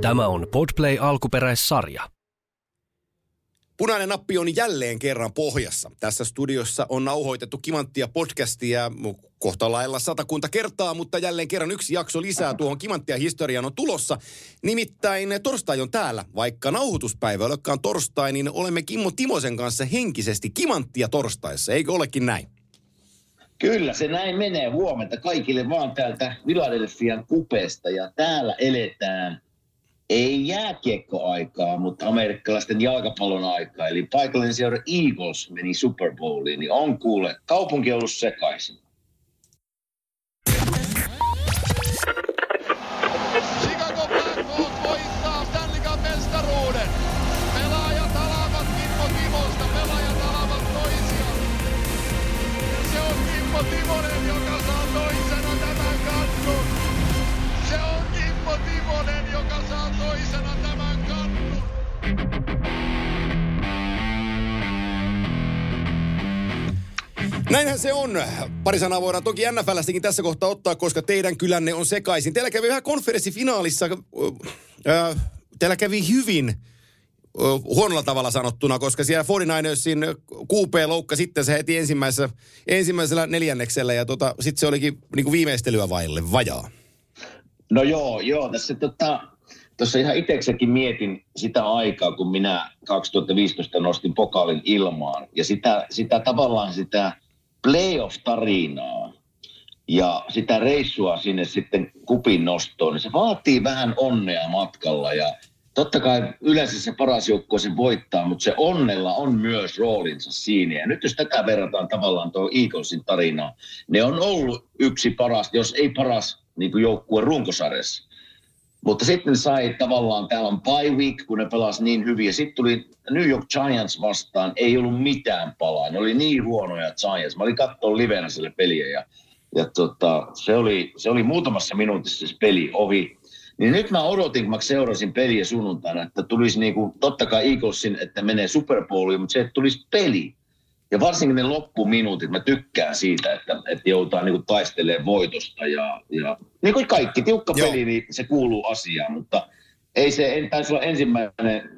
Tämä on Podplay alkuperäissarja. Punainen nappi on jälleen kerran pohjassa. Tässä studiossa on nauhoitettu Kimanttia podcastia kohta lailla satakunta kertaa, mutta jälleen kerran yksi jakso lisää tuohon Kimanttia historiaan on tulossa. Nimittäin torstai on täällä. Vaikka nauhoituspäivä olekaan torstai, niin olemme Kimmo Timosen kanssa henkisesti Kimanttia torstaissa. Eikö olekin näin? Kyllä, se näin menee huomenta kaikille vaan täältä Philadelphian kupeesta ja täällä eletään ei jääkiekkoaikaa, mutta amerikkalaisten jalkapallon aikaa. Eli paikallinen seura Eagles meni Super Bowliin, niin on kuule, kaupunki ollut sekaisin. Näinhän se on. Pari sanaa voidaan toki NFLstäkin tässä kohtaa ottaa, koska teidän kylänne on sekaisin. Teillä kävi vähän konferenssifinaalissa, äh, teillä kävi hyvin äh, huonolla tavalla sanottuna, koska siellä 49ersin QP loukka sitten se heti ensimmäisellä, ensimmäisellä neljänneksellä ja tota, sitten se olikin niin kuin viimeistelyä vaille vajaa. No joo, joo. Tässä tota, tuossa ihan itsekseenkin mietin sitä aikaa, kun minä 2015 nostin pokaalin ilmaan. Ja sitä, sitä tavallaan sitä playoff-tarinaa ja sitä reissua sinne sitten kupin nostoon, niin se vaatii vähän onnea matkalla. Ja totta kai yleensä se paras joukkue se voittaa, mutta se onnella on myös roolinsa siinä. Ja nyt jos tätä verrataan tavallaan tuo Eaglesin tarinaan, ne on ollut yksi paras, jos ei paras niin joukkue runkosarjassa. Mutta sitten sai tavallaan, täällä on bye week, kun ne pelasi niin hyvin. Ja sitten tuli New York Giants vastaan, ei ollut mitään palaa. Ne oli niin huonoja Giants. Mä olin katsoa livenä sille peliä ja, ja tota, se, oli, se oli muutamassa minuutissa se peli ohi. Niin nyt mä odotin, kun mä seurasin peliä sunnuntaina, että tulisi niinku, totta kai Eaglesin, että menee Super Bowliin, mutta se, että tulisi peli. Ja varsinkin ne loppuminuutit, mä tykkään siitä, että, että joudutaan niin taistelemaan voitosta. Ja, ja niin kuin kaikki, tiukka Joo. peli, niin se kuuluu asiaan, mutta ei se, en taisi olla ensimmäinen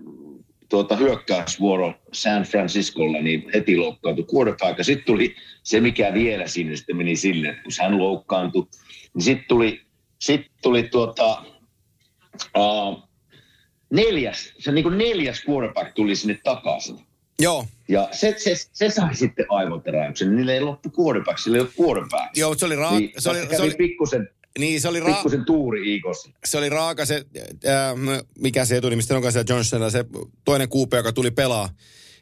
tuota, hyökkäysvuoro San Franciscolla, niin heti loukkaantui quarterback. Ja sitten tuli se, mikä vielä sinne sitten meni sille, että kun hän loukkaantui, niin sitten tuli, sit tuli tuota, uh, neljäs, se niin kuin neljäs quarterback tuli sinne takaisin. Joo, Ja se, se, se sai sitten aivoteräyksen. Niille ei loppu quarterback, sillä ei ole quarterback. joo se oli, ra- Niin, se oli, se oli, pikkusen, niin, se oli ra- pikkusen tuuri Iikossa. se oli raaka se, äh, mikä se etuni, mistä onkaan siellä Johnsonilla, se toinen kuupe, joka tuli pelaa.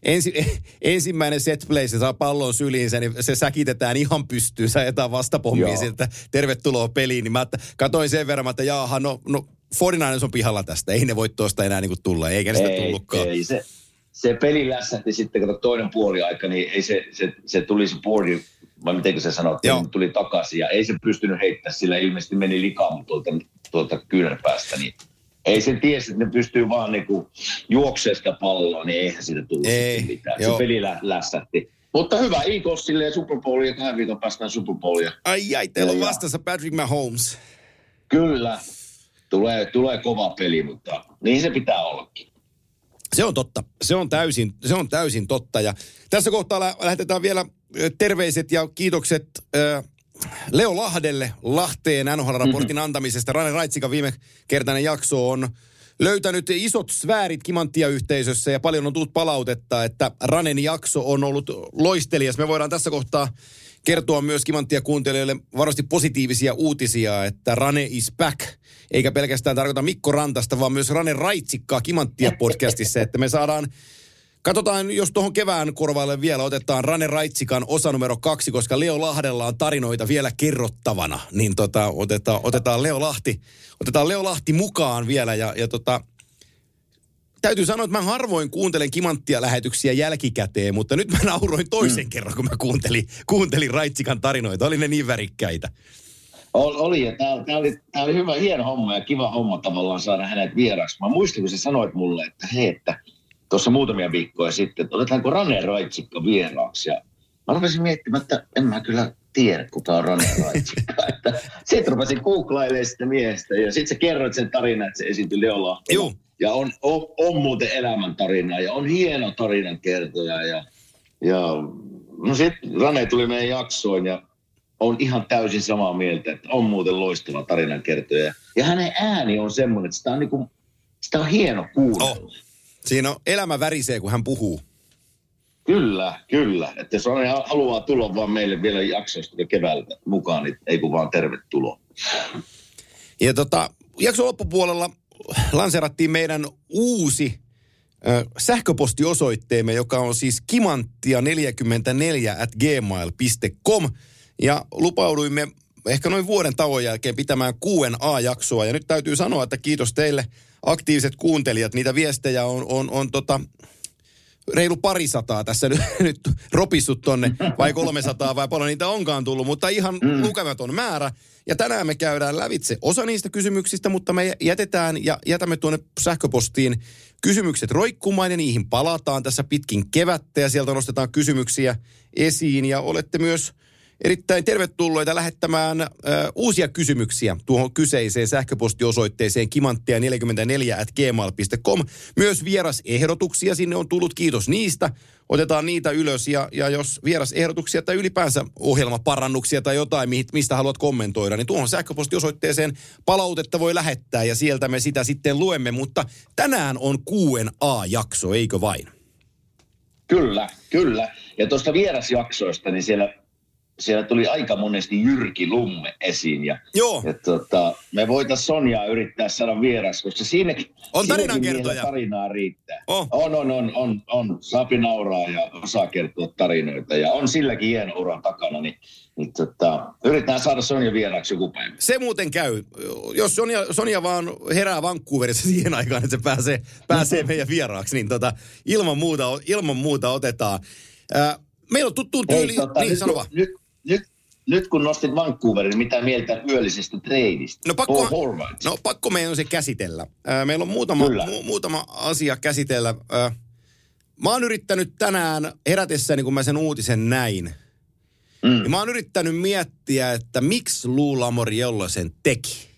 Ensi, ensimmäinen set play, se saa pallon syliinsä, niin se säkitetään ihan pystyyn, sä etään vastapommiin Joo. sieltä, tervetuloa peliin. Niin mä että, katoin sen verran, että jaaha, no, no 49ers on pihalla tästä, ei ne voi tuosta enää niin kuin tulla, eikä sitä tullutkaan. ei se, se peli lässähti sitten, kun toinen puoli aika, niin ei se, se, se tuli se boardi, vai miten se sanottiin, Joo. tuli takaisin. Ja ei se pystynyt heittämään, sillä ilmeisesti meni likaan tuolta, tuolta kyynärpäästä. Niin ei se tiesi, että ne pystyy vaan niinku juoksemaan sitä palloa, niin eihän siitä tullut Ei, mitään. joo. Se peli lä- lässähti. Mutta hyvä, Eaglesille ja Super Bowlia, ja kahden viikon päästään Super Bowlia. Ai ai, teillä on vastassa Patrick Mahomes. Kyllä, tulee, tulee kova peli, mutta niin se pitää ollakin. Se on totta. Se on täysin, se on täysin totta. Ja tässä kohtaa lä- lähetetään vielä terveiset ja kiitokset ö, Leo Lahdelle Lahteen NHL-raportin Mhm. antamisesta. Rane Raitsikan viime kertainen jakso on löytänyt isot sfäärit Kimanttia-yhteisössä ja paljon on tullut palautetta, että Ranen jakso on ollut loistelias. Me voidaan tässä kohtaa kertoa myös Kimanttia kuuntelijoille varmasti positiivisia uutisia, että Rane is back. Eikä pelkästään tarkoita Mikko Rantasta, vaan myös Rane Raitsikkaa Kimanttia podcastissa, että me saadaan Katsotaan, jos tuohon kevään korvaille vielä otetaan Rane Raitsikan osa numero kaksi, koska Leo Lahdella on tarinoita vielä kerrottavana. Niin tota, otetaan, otetaan, Leo Lahti, otetaan Leo Lahti mukaan vielä ja, ja tota, täytyy sanoa, että mä harvoin kuuntelen kimanttia lähetyksiä jälkikäteen, mutta nyt mä nauroin toisen mm. kerran, kun mä kuuntelin, kuuntelin Raitsikan tarinoita. Oli ne niin värikkäitä. Ol, oli, ja tämä, tämä, oli, tämä oli hyvä, hieno homma ja kiva homma tavallaan saada hänet vieraaksi. Mä muistin, kun sä sanoit mulle, että hei, että tuossa muutamia viikkoja sitten, että otetaanko Rane Raitsikka vieraaksi. Ja mä rupesin miettimään, että en mä kyllä tiedä, kuka on Rane Raitsikka. sitten rupesin googlailemaan sitä miestä ja sitten sä kerroit sen tarinan, että se esiintyi Leolla. Joo. Ja on, on, on muuten elämäntarina ja on hieno tarinan kertoja. Ja, ja no sitten Rane tuli meidän jaksoon ja on ihan täysin samaa mieltä, että on muuten loistava tarinan kertoja. Ja hänen ääni on semmoinen, että sitä on, niinku, sitä on hieno kuunnella. Oh. Siinä on elämä värisee, kun hän puhuu. Kyllä, kyllä. Että jos on haluaa tulla vaan meille vielä jaksoista keväältä mukaan, niin ei kun vaan tervetuloa. Ja tota, jakson loppupuolella lanseerattiin meidän uusi ö, sähköpostiosoitteemme, joka on siis kimanttia44 at gmail.com. Ja lupauduimme ehkä noin vuoden tauon jälkeen pitämään kuuden A-jaksoa. Ja nyt täytyy sanoa, että kiitos teille aktiiviset kuuntelijat. Niitä viestejä on, on, on tota, reilu parisataa tässä nyt, nyt ropissut tonne, vai 300 vai paljon niitä onkaan tullut, mutta ihan mm. lukematon määrä. Ja tänään me käydään lävitse osa niistä kysymyksistä, mutta me jätetään ja jätämme tuonne sähköpostiin kysymykset roikkumaan ja niihin palataan tässä pitkin kevättä ja sieltä nostetaan kysymyksiä esiin ja olette myös erittäin tervetulleita lähettämään ö, uusia kysymyksiä tuohon kyseiseen sähköpostiosoitteeseen kimanttia44 at gmail.com. Myös vierasehdotuksia sinne on tullut, kiitos niistä. Otetaan niitä ylös ja, ja jos vierasehdotuksia tai ylipäänsä ohjelmaparannuksia tai jotain, mistä haluat kommentoida, niin tuohon sähköpostiosoitteeseen palautetta voi lähettää ja sieltä me sitä sitten luemme. Mutta tänään on kuuen A-jakso, eikö vain? Kyllä, kyllä. Ja tuosta vierasjaksoista, niin siellä siellä tuli aika monesti Jyrki Lumme esiin. Ja, Joo. ja tota, me voitaisiin Sonjaa yrittää saada vieras, koska siinäkin, on siinäkin kertoja. tarinaa riittää. Oh. On, on, on, on, on. Saapi nauraa ja osaa kertoa tarinoita. Ja on silläkin hieno uran takana, niin, niin tota, yritetään saada Sonja vieraaksi joku päivä. Se muuten käy. Jos Sonja, Sonja vaan herää Vancouverissa siihen aikaan, että se pääsee, pääsee meidän vieraaksi, niin tota, ilman, muuta, ilman muuta otetaan. Äh, meillä on tuttu tyyli... tota, niin, nyt, sano vaan. nyt, nyt, nyt kun nostit Vancouverin, niin mitä mieltä yöllisestä treidistä? No pakko, Paul no pakko meidän on se käsitellä. Meillä on muutama, mu, muutama asia käsitellä. Mä oon yrittänyt tänään herätessäni, kun mä sen uutisen näin, Mm. niin mä oon yrittänyt miettiä, että miksi Lou Lamoriello sen teki.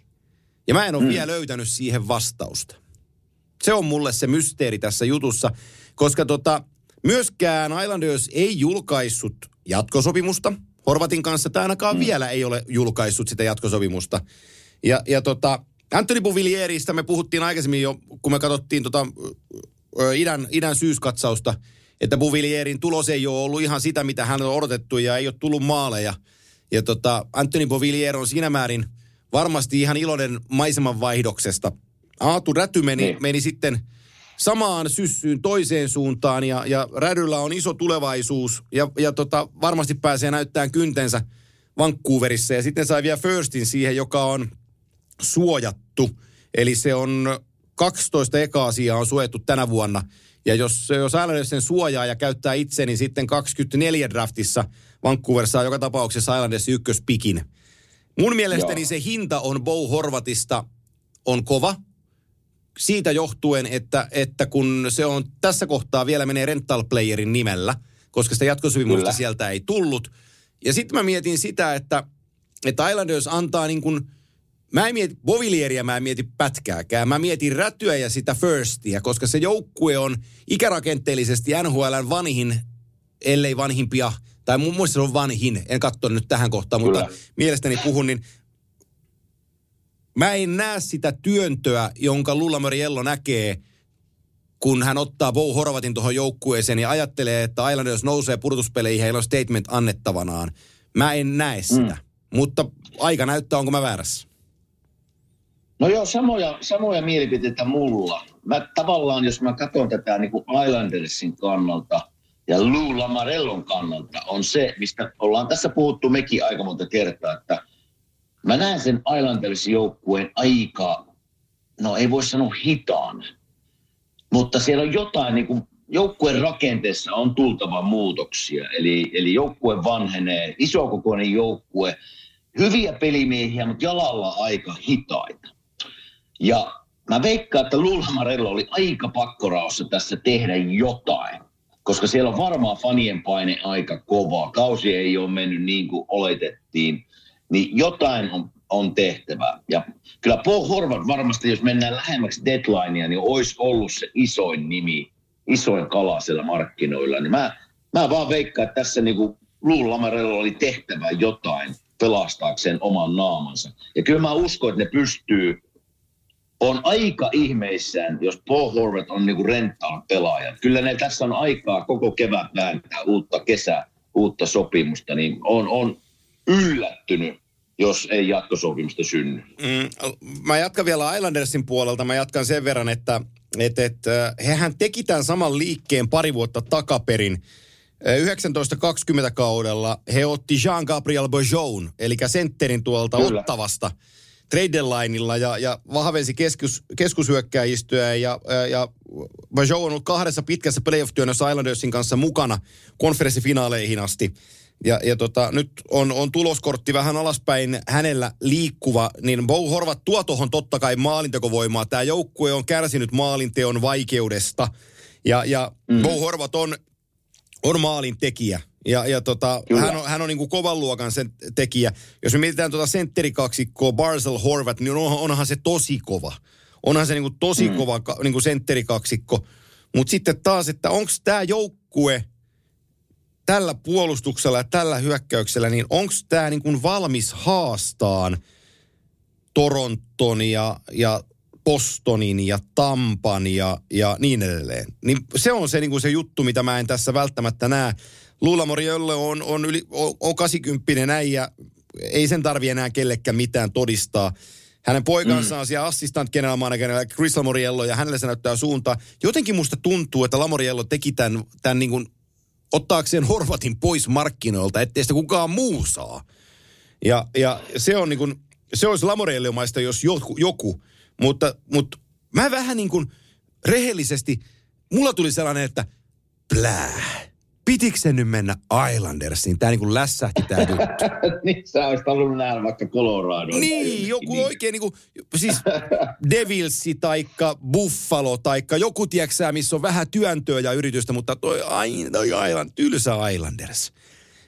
Ja mä en ole mm. vielä löytänyt siihen vastausta. Se on mulle se mysteeri tässä jutussa, koska tota, myöskään Islanders ei julkaissut jatkosopimusta. Horvatin kanssa tai ainakaan mm. vielä ei ole julkaissut sitä jatkosopimusta. Ja, ja tota, Anthony Bouvilieristä me puhuttiin aikaisemmin jo, kun me katsottiin tota, ö, idän, idän syyskatsausta, että Bouvilierin tulos ei ole ollut ihan sitä, mitä hän on odotettu ja ei ole tullut maaleja. Ja tota, Anthony Bouvillier on siinä määrin varmasti ihan iloinen maisemanvaihdoksesta. Aatu Räty meni, Niin. meni sitten samaan syssyyn toiseen suuntaan ja, ja Rädyllä on iso tulevaisuus ja, ja tota, varmasti pääsee näyttämään kyntensä Vancouverissa ja sitten sai vielä Firstin siihen, joka on suojattu. Eli se on 12 eka asiaa on suojattu tänä vuonna. Ja jos, jos Islanders sen suojaa ja käyttää itse, niin sitten 24 draftissa Vancouver saa joka tapauksessa Islanders ykköspikin. Mun mielestäni Joo. se hinta on Bow Horvatista on kova. Siitä johtuen, että, että kun se on tässä kohtaa vielä menee rental playerin nimellä, koska sitä jatkosopimusta Kyllä. sieltä ei tullut. Ja sitten mä mietin sitä, että, että Islanders antaa niin kuin, mä en mieti Bovilieria, mä en mieti pätkääkään. Mä mietin rätyä ja sitä firstia, koska se joukkue on ikärakenteellisesti NHLn vanhin, ellei vanhimpia, tai mun muista se on vanhin, en katso nyt tähän kohtaan, mutta Kyllä. mielestäni puhun, niin mä en näe sitä työntöä, jonka Lulla Moriello näkee, kun hän ottaa Bo Horvatin tuohon joukkueeseen ja ajattelee, että Islanders nousee pudotuspeleihin heillä on statement annettavanaan. Mä en näe sitä. Mm. Mutta aika näyttää, onko mä väärässä. No joo, samoja, samoja mielipiteitä mulla. Mä tavallaan, jos mä katson tätä niin kuin Islandersin kannalta ja Lou Lamarellon kannalta, on se, mistä ollaan tässä puhuttu mekin aika monta kertaa, että mä näen sen Islandersin joukkueen aika, no ei voi sanoa hitaan, mutta siellä on jotain, niin kuin joukkueen rakenteessa on tultava muutoksia. Eli, eli joukkue vanhenee, isokokoinen joukkue, hyviä pelimiehiä, mutta jalalla aika hitaita. Ja mä veikkaan, että Lulhamarello oli aika pakkoraossa tässä tehdä jotain. koska siellä on varmaan fanien paine aika kova. Kausi ei ole mennyt niin kuin oletettiin, niin jotain on, on tehtävä. Ja kyllä Paul Horvat varmasti, jos mennään lähemmäksi deadlinea, niin olisi ollut se isoin nimi, isoin kala siellä markkinoilla. Niin mä, mä vaan veikkaan, että tässä niin kuin oli tehtävä jotain pelastaakseen oman naamansa. Ja kyllä mä uskon, että ne pystyy on aika ihmeissään, jos Paul Horvath on niinku rental pelaaja. Kyllä ne tässä on aikaa koko kevät vääntää uutta kesää, uutta sopimusta, niin on, on yllättynyt, jos ei jatkosopimusta synny. Mm, mä jatkan vielä Islandersin puolelta. Mä jatkan sen verran, että, että, että hehän teki tämän saman liikkeen pari vuotta takaperin. 1920 kaudella he otti Jean-Gabriel Bojon, eli sentterin tuolta Kyllä. Ottavasta – trade lineilla ja, ja vahvensi keskus, keskushyökkäjistöä ja, ja, ja Bajo on ollut kahdessa pitkässä playoff-työnnössä Islandersin kanssa mukana konferenssifinaaleihin asti. Ja, ja tota, nyt on, on tuloskortti vähän alaspäin hänellä liikkuva, niin Bo Horvat tuo tuohon totta kai maalintekovoimaa. Tämä joukkue on kärsinyt maalinteon vaikeudesta. Ja, ja mm. Bo Horvat on, on maalintekijä. Ja, ja tota, hän on, hän on niin kuin kovan luokan sen tekijä. Jos me mietitään tuota sentterikaksikkoa, Barzell Horvat, niin onhan, onhan se tosi kova. Onhan se niin kuin tosi mm. kova niin kuin sentterikaksikko. Mutta sitten taas, että onko tämä joukkue tällä puolustuksella ja tällä hyökkäyksellä, niin onko tämä niin kuin valmis haastaan Toronton ja, ja Bostonin ja Tampan ja, ja niin edelleen. Niin se on se, niin kuin se juttu, mitä mä en tässä välttämättä näe. Luulamori Jölle on, on, yli, on, on 80 äijä, ei sen tarvi enää kellekään mitään todistaa. Hänen poikansa mm. on siellä assistant general manager, Chris Lamoriello, ja hänelle se näyttää suunta. Jotenkin musta tuntuu, että Lamoriello teki tämän, tämän niin kuin, ottaakseen Horvatin pois markkinoilta, ettei sitä kukaan muu saa. Ja, ja se on niin kuin, se olisi Lamoriellomaista, jos joku, joku. Mutta, mutta mä vähän niin kuin rehellisesti, mulla tuli sellainen, että plää pitikö se nyt mennä Islandersiin? Tämä niin kuin lässähti tämä juttu. niin sä olisit halunnut nähdä vaikka Colorado. Niin, joku niin. oikein niin kuin, siis Devilsi taikka Buffalo taikka joku, tieksää, missä on vähän työntöä ja yritystä, mutta toi, toi Island, tylsä Islanders.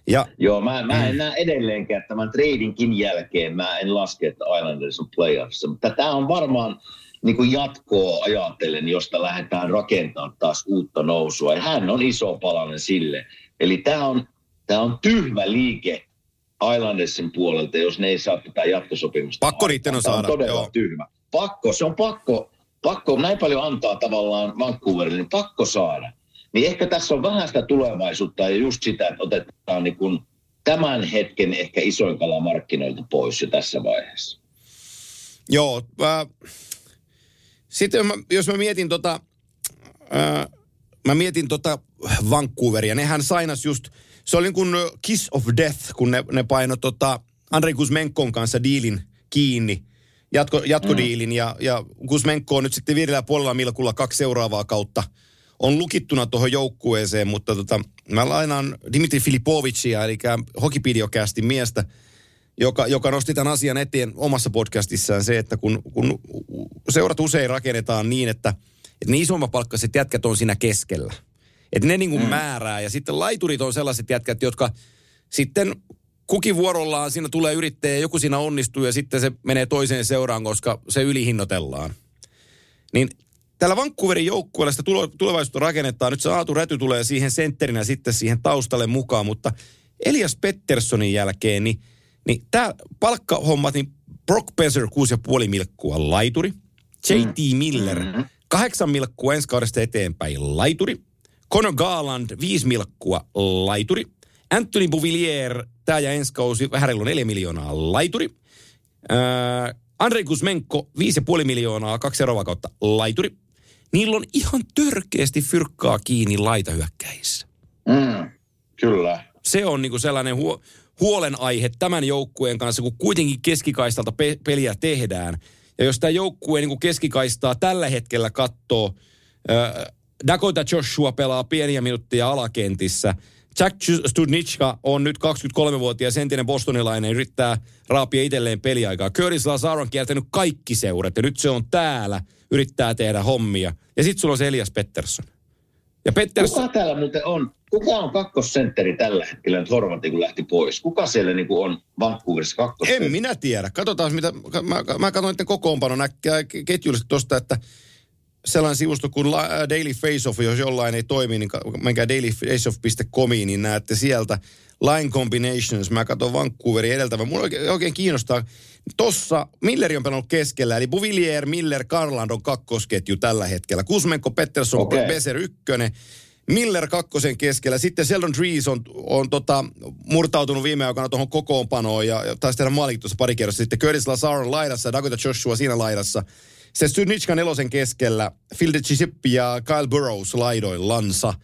Ja, Joo, mä, mä en näe edelleenkään tämän tradingin jälkeen, mä en laske, että Islanders on playoffissa, mutta tämä on varmaan niin kuin jatkoa ajatellen, josta lähdetään rakentamaan taas uutta nousua. Ja hän on iso palanen sille. Eli tämä on, tämä on tyhmä liike Islandersin puolelta, jos ne ei saa tätä jatkosopimusta. Pakko niiden on saada. on todella joo. tyhmä. Pakko, se on pakko, pakko, näin paljon antaa tavallaan Vancouverille, niin pakko saada. Niin ehkä tässä on vähän sitä tulevaisuutta ja just sitä, että otetaan niin kuin tämän hetken ehkä isoin kala markkinoilta pois jo tässä vaiheessa. Joo, äh, sitten jos mä, jos mä mietin tota, ää, mä mietin tota Vancouveria, nehän sainas just, se oli niin kuin Kiss of Death, kun ne, ne paino tota Andrei Kuzmenkon kanssa diilin kiinni, jatko, jatkodiilin, mm. ja, ja Kuzmenko on nyt sitten viidellä puolella milkulla kaksi seuraavaa kautta on lukittuna tuohon joukkueeseen, mutta tota, mä lainaan Dimitri Filipovicia, eli Hokipidio-kästin miestä – joka, joka nosti tämän asian eteen omassa podcastissaan se, että kun, kun seurat usein rakennetaan niin, että, että ne isommapalkkaiset jätkät on siinä keskellä. Että ne niin kuin mm. määrää ja sitten laiturit on sellaiset jätkät, jotka sitten kukin vuorollaan siinä tulee yrittäjä, joku siinä onnistuu ja sitten se menee toiseen seuraan, koska se ylihinnoitellaan. Niin tällä Vancouverin joukkueella sitä tulevaisuutta rakennetaan. Nyt se Aatu Räty tulee siihen sentterinä sitten siihen taustalle mukaan, mutta Elias Petterssonin jälkeen, niin niin tämä palkkahommat, niin Brock Besser 6,5 milkkua laituri. J.T. Mm. Miller mm-hmm. 8 milkkua ensi kaudesta eteenpäin laituri. Conor Garland 5 milkkua laituri. Anthony Bouvillier, tämä ja ensi kausi vähän 4 miljoonaa laituri. Äh, Andrei Kuzmenko 5,5 miljoonaa, kaksi seuraavaa kautta laituri. Niillä on ihan törkeästi fyrkkaa kiinni laitahyökkäissä. Mm, kyllä. Se on niinku sellainen huo, huolenaihe tämän joukkueen kanssa, kun kuitenkin keskikaistalta pe- peliä tehdään. Ja jos tämä joukkue niin keskikaistaa tällä hetkellä katsoo, äh, Dakota Joshua pelaa pieniä minuuttia alakentissä. Jack Studnitska on nyt 23-vuotias entinen bostonilainen, yrittää raapia itselleen peliaikaa. Curtis Lazar on kiertänyt kaikki seurat ja nyt se on täällä, yrittää tehdä hommia. Ja sitten sulla on se Elias Pettersson. Ja Petters, Kuka täällä muuten on, kuka on kakkosentteri tällä hetkellä nyt Horvati, kun lähti pois? Kuka siellä niin on Vancouverissa kakkosentteri? en minä tiedä. Katsotaan, mitä, mä, mä katsoin että kokoonpanon äkkiä ketjullisesti tuosta, että sellainen sivusto kuin La- Daily Faceoff, jos jollain ei toimi, niin menkää dailyfaceoff.comiin, niin näette sieltä line combinations. Mä katson Vancouverin edeltävän. Mulla oikein, oikein kiinnostaa. Tossa Milleri on pelannut keskellä, eli Bouvillier, Miller, Karland on kakkosketju tällä hetkellä. Kusmenko, Pettersson, okay. Beser ykkönen. Miller kakkosen keskellä. Sitten Sheldon Dries on, on tota, murtautunut viime aikoina tuohon kokoonpanoon ja, ja taisi tehdä maalikin tuossa pari kerrosta. Sitten Curtis Lazar on laidassa ja Dakota Joshua siinä laidassa. Se Studnitska nelosen keskellä, Phil de Chisip ja Kyle Burrows laidoillansa.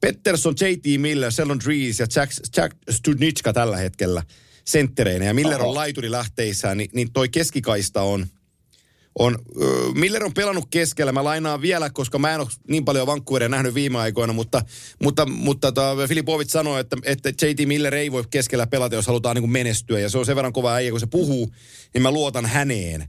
Pettersson, J.T. Miller, Sheldon Dries ja Jack, Jack Studnitska tällä hetkellä senttereinä. Ja Miller on laituri lähteissään, niin, niin toi keskikaista on, on, Miller on pelannut keskellä. Mä lainaan vielä, koska mä en ole niin paljon Vancouveria nähnyt viime aikoina, mutta, mutta, mutta tota, Filipovic sanoi, että, että JT Miller ei voi keskellä pelata, jos halutaan niin menestyä. Ja se on sen verran kova äijä, kun se puhuu, niin mä luotan häneen.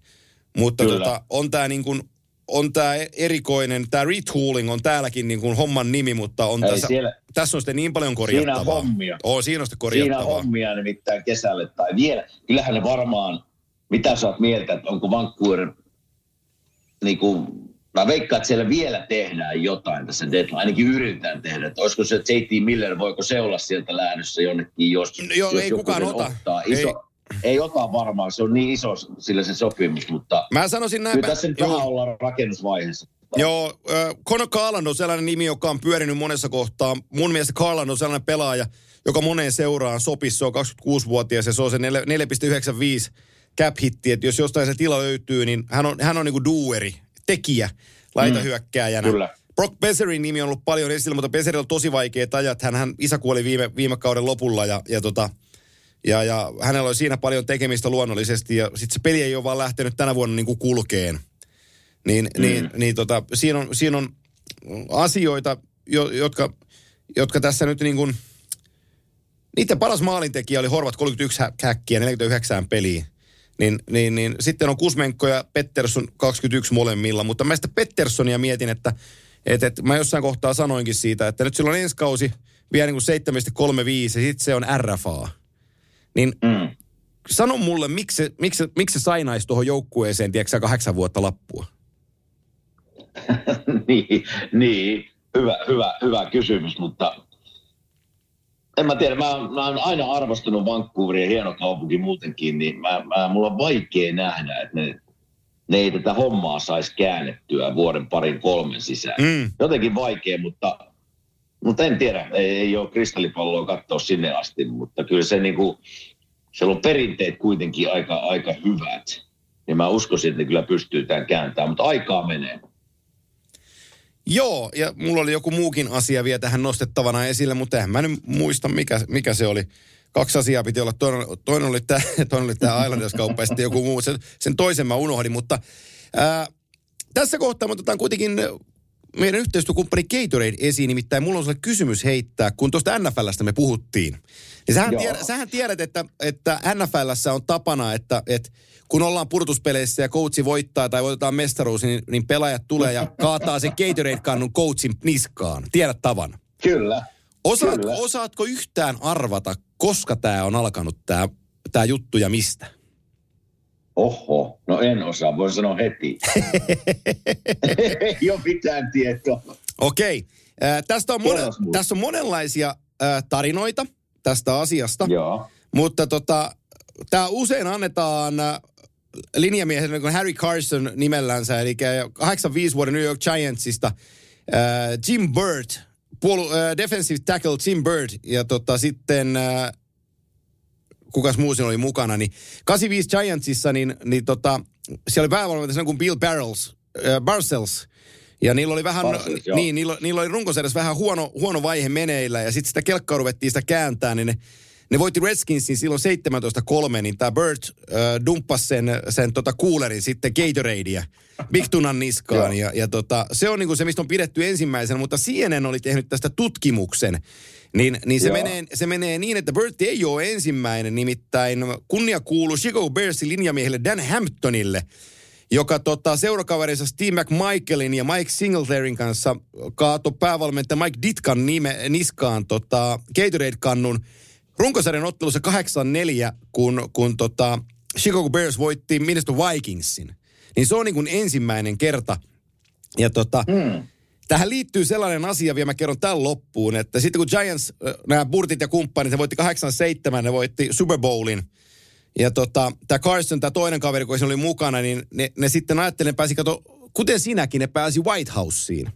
Mutta Kyllä. tota, on tämä niin kuin, on tämä erikoinen, tämä retooling on täälläkin niin kuin homman nimi, mutta on Ei, tässä, siellä- tässä on sitten niin paljon Siinä korjattavaa. on hommia. Oo, siinä on sitten Siinä on korjattavaa. hommia nimittäin kesälle tai vielä. Kyllähän ne varmaan, mitä sä oot mieltä, että onko Vancouver, niin kuin, mä veikkaan, että siellä vielä tehdään jotain tässä deadline, ainakin yritetään tehdä. Että olisiko se J.T. Miller, voiko se olla sieltä lähdössä jonnekin, jos, Joo, jos ei joku kukaan ota. Ottaa. Iso, ei. Ei ota varmaan, se on niin iso sillä se sopimus, mutta Mä sanoisin näin. kyllä tässä nyt vähän ollaan rakennusvaiheessa. Joo, Conor Garland on sellainen nimi, joka on pyörinyt monessa kohtaa. Mun mielestä Garland on sellainen pelaaja, joka moneen seuraan sopisi. Se on 26-vuotias ja se on se nel- 4,95 cap hitti. Että jos jostain se tila löytyy, niin hän on, hän on niinku dueri, tekijä, laitahyökkääjänä. Kyllä. Brock Besserin nimi on ollut paljon esillä, mutta Besserillä on tosi vaikeat ajat. Hän, hän isä kuoli viime, viime kauden lopulla ja, ja tota, ja, ja hänellä oli siinä paljon tekemistä luonnollisesti ja sitten se peli ei ole vaan lähtenyt tänä vuonna niin kuin kulkeen. Niin, mm. niin, niin tota, siinä, on, siinä on asioita, jo, jotka, jotka tässä nyt niin kuin, niiden paras maalintekijä oli Horvat 31 hä- häkkiä 49 peliä. Niin, niin, niin, sitten on Kusmenko ja Pettersson 21 molemmilla, mutta mä sitä Petterssonia mietin, että, että, että mä jossain kohtaa sanoinkin siitä, että nyt silloin ensi kausi vielä niin kuin 7,35 ja sitten se on RFA. Niin Mm. sano mulle, miksi, miksi, miksi sainaisi tuohon joukkueeseen, tiedätkö kahdeksan vuotta lappua? niin, niin. Hyvä, hyvä, hyvä kysymys, mutta en mä tiedä, mä, mä oon aina arvostanut Vancouveria, hieno kaupunki muutenkin, niin mä, mä, mulla on vaikea nähdä, että ne, ne ei tätä hommaa saisi käännettyä vuoden parin kolmen sisään. Mm. Jotenkin vaikea, mutta, mutta en tiedä, ei, ei ole kristallipalloa katsoa sinne asti, mutta kyllä se niinku, siellä on perinteet kuitenkin aika, aika hyvät. Ja mä uskoisin, että ne kyllä pystyy tämän kääntämään, mutta aikaa menee. Joo, ja mulla oli joku muukin asia vielä tähän nostettavana esille, mutta en mä nyt muista, mikä, mikä se oli. Kaksi asiaa piti olla. Toinen, toinen oli tämä toinen oli tämä Islanders-kauppa ja sitten joku muu. Sen, sen toisen mä unohdin, mutta ää, tässä kohtaa me otetaan kuitenkin meidän yhteistyökumppani Gatorade esiin, nimittäin mulla on sulle kysymys heittää, kun tuosta NFLstä me puhuttiin. Niin sähän, tiedät, sähän tiedät, että, että NFLssä on tapana, että, että kun ollaan purtuspeleissä ja coachi voittaa tai voitetaan mestaruus, niin, niin pelaajat tulee ja kaataa sen Gatorade-kannun coachin niskaan. Tiedät tavan. Kyllä. Osaat, Kyllä. osaatko yhtään arvata, koska tämä on alkanut tämä tää juttu ja mistä? Oho, no en osaa, voin sanoa heti. Ei ole mitään tietoa. Okei. Äh, tästä on, mone, Kerros mulle. tässä on monenlaisia äh, tarinoita tästä asiasta, Joo. mutta tota, tämä usein annetaan äh, linjamiehelle kuin Harry Carson nimellänsä, eli 85 vuoden New York Giantsista äh, Jim Bird, puolu, äh, defensive tackle Jim Bird, ja tota, sitten äh, kukas muu siinä oli mukana, niin 85 Giantsissa, niin, niin tota, siellä oli päävalmentaja kuin Bill Barrels, äh, Barcells, ja niillä oli vähän, Barcells, niin, niillä, niillä oli runkosarjassa vähän huono, huono vaihe meneillä, ja sitten sitä kelkkaa ruvettiin sitä kääntää, niin ne, ne voitti Redskinsin silloin 17-3, niin tämä Bird äh, dumppasi sen, sen tota coolerin sitten Gatoradea Big Tunan niskaan. ja, ja tota, se on niinku se, mistä on pidetty ensimmäisenä, mutta CNN oli tehnyt tästä tutkimuksen. Niin, niin se, Joo. menee, se menee niin, että Bird ei ole ensimmäinen, nimittäin kunnia kuuluu Chicago Bearsin linjamiehelle Dan Hamptonille, joka tota, seurakaverinsa Steve McMichaelin ja Mike Singletarin kanssa kaato päävalmentaja Mike Ditkan nime, niskaan tota, Gatorade-kannun runkosarjan ottelussa 8-4, kun, kun tota, Chicago Bears voitti Minnesota Vikingsin. Niin se on niin kuin ensimmäinen kerta. Ja tota, mm. Tähän liittyy sellainen asia, vielä mä kerron tämän loppuun, että sitten kun Giants, nämä Burtit ja kumppanit, ne voitti 8-7, ne voitti Super Bowlin. Ja tota, tämä Carson, tämä toinen kaveri, kun se oli mukana, niin ne, ne sitten ajattelivat, ne pääsi, kato, kuten sinäkin, ne pääsi White Houseen.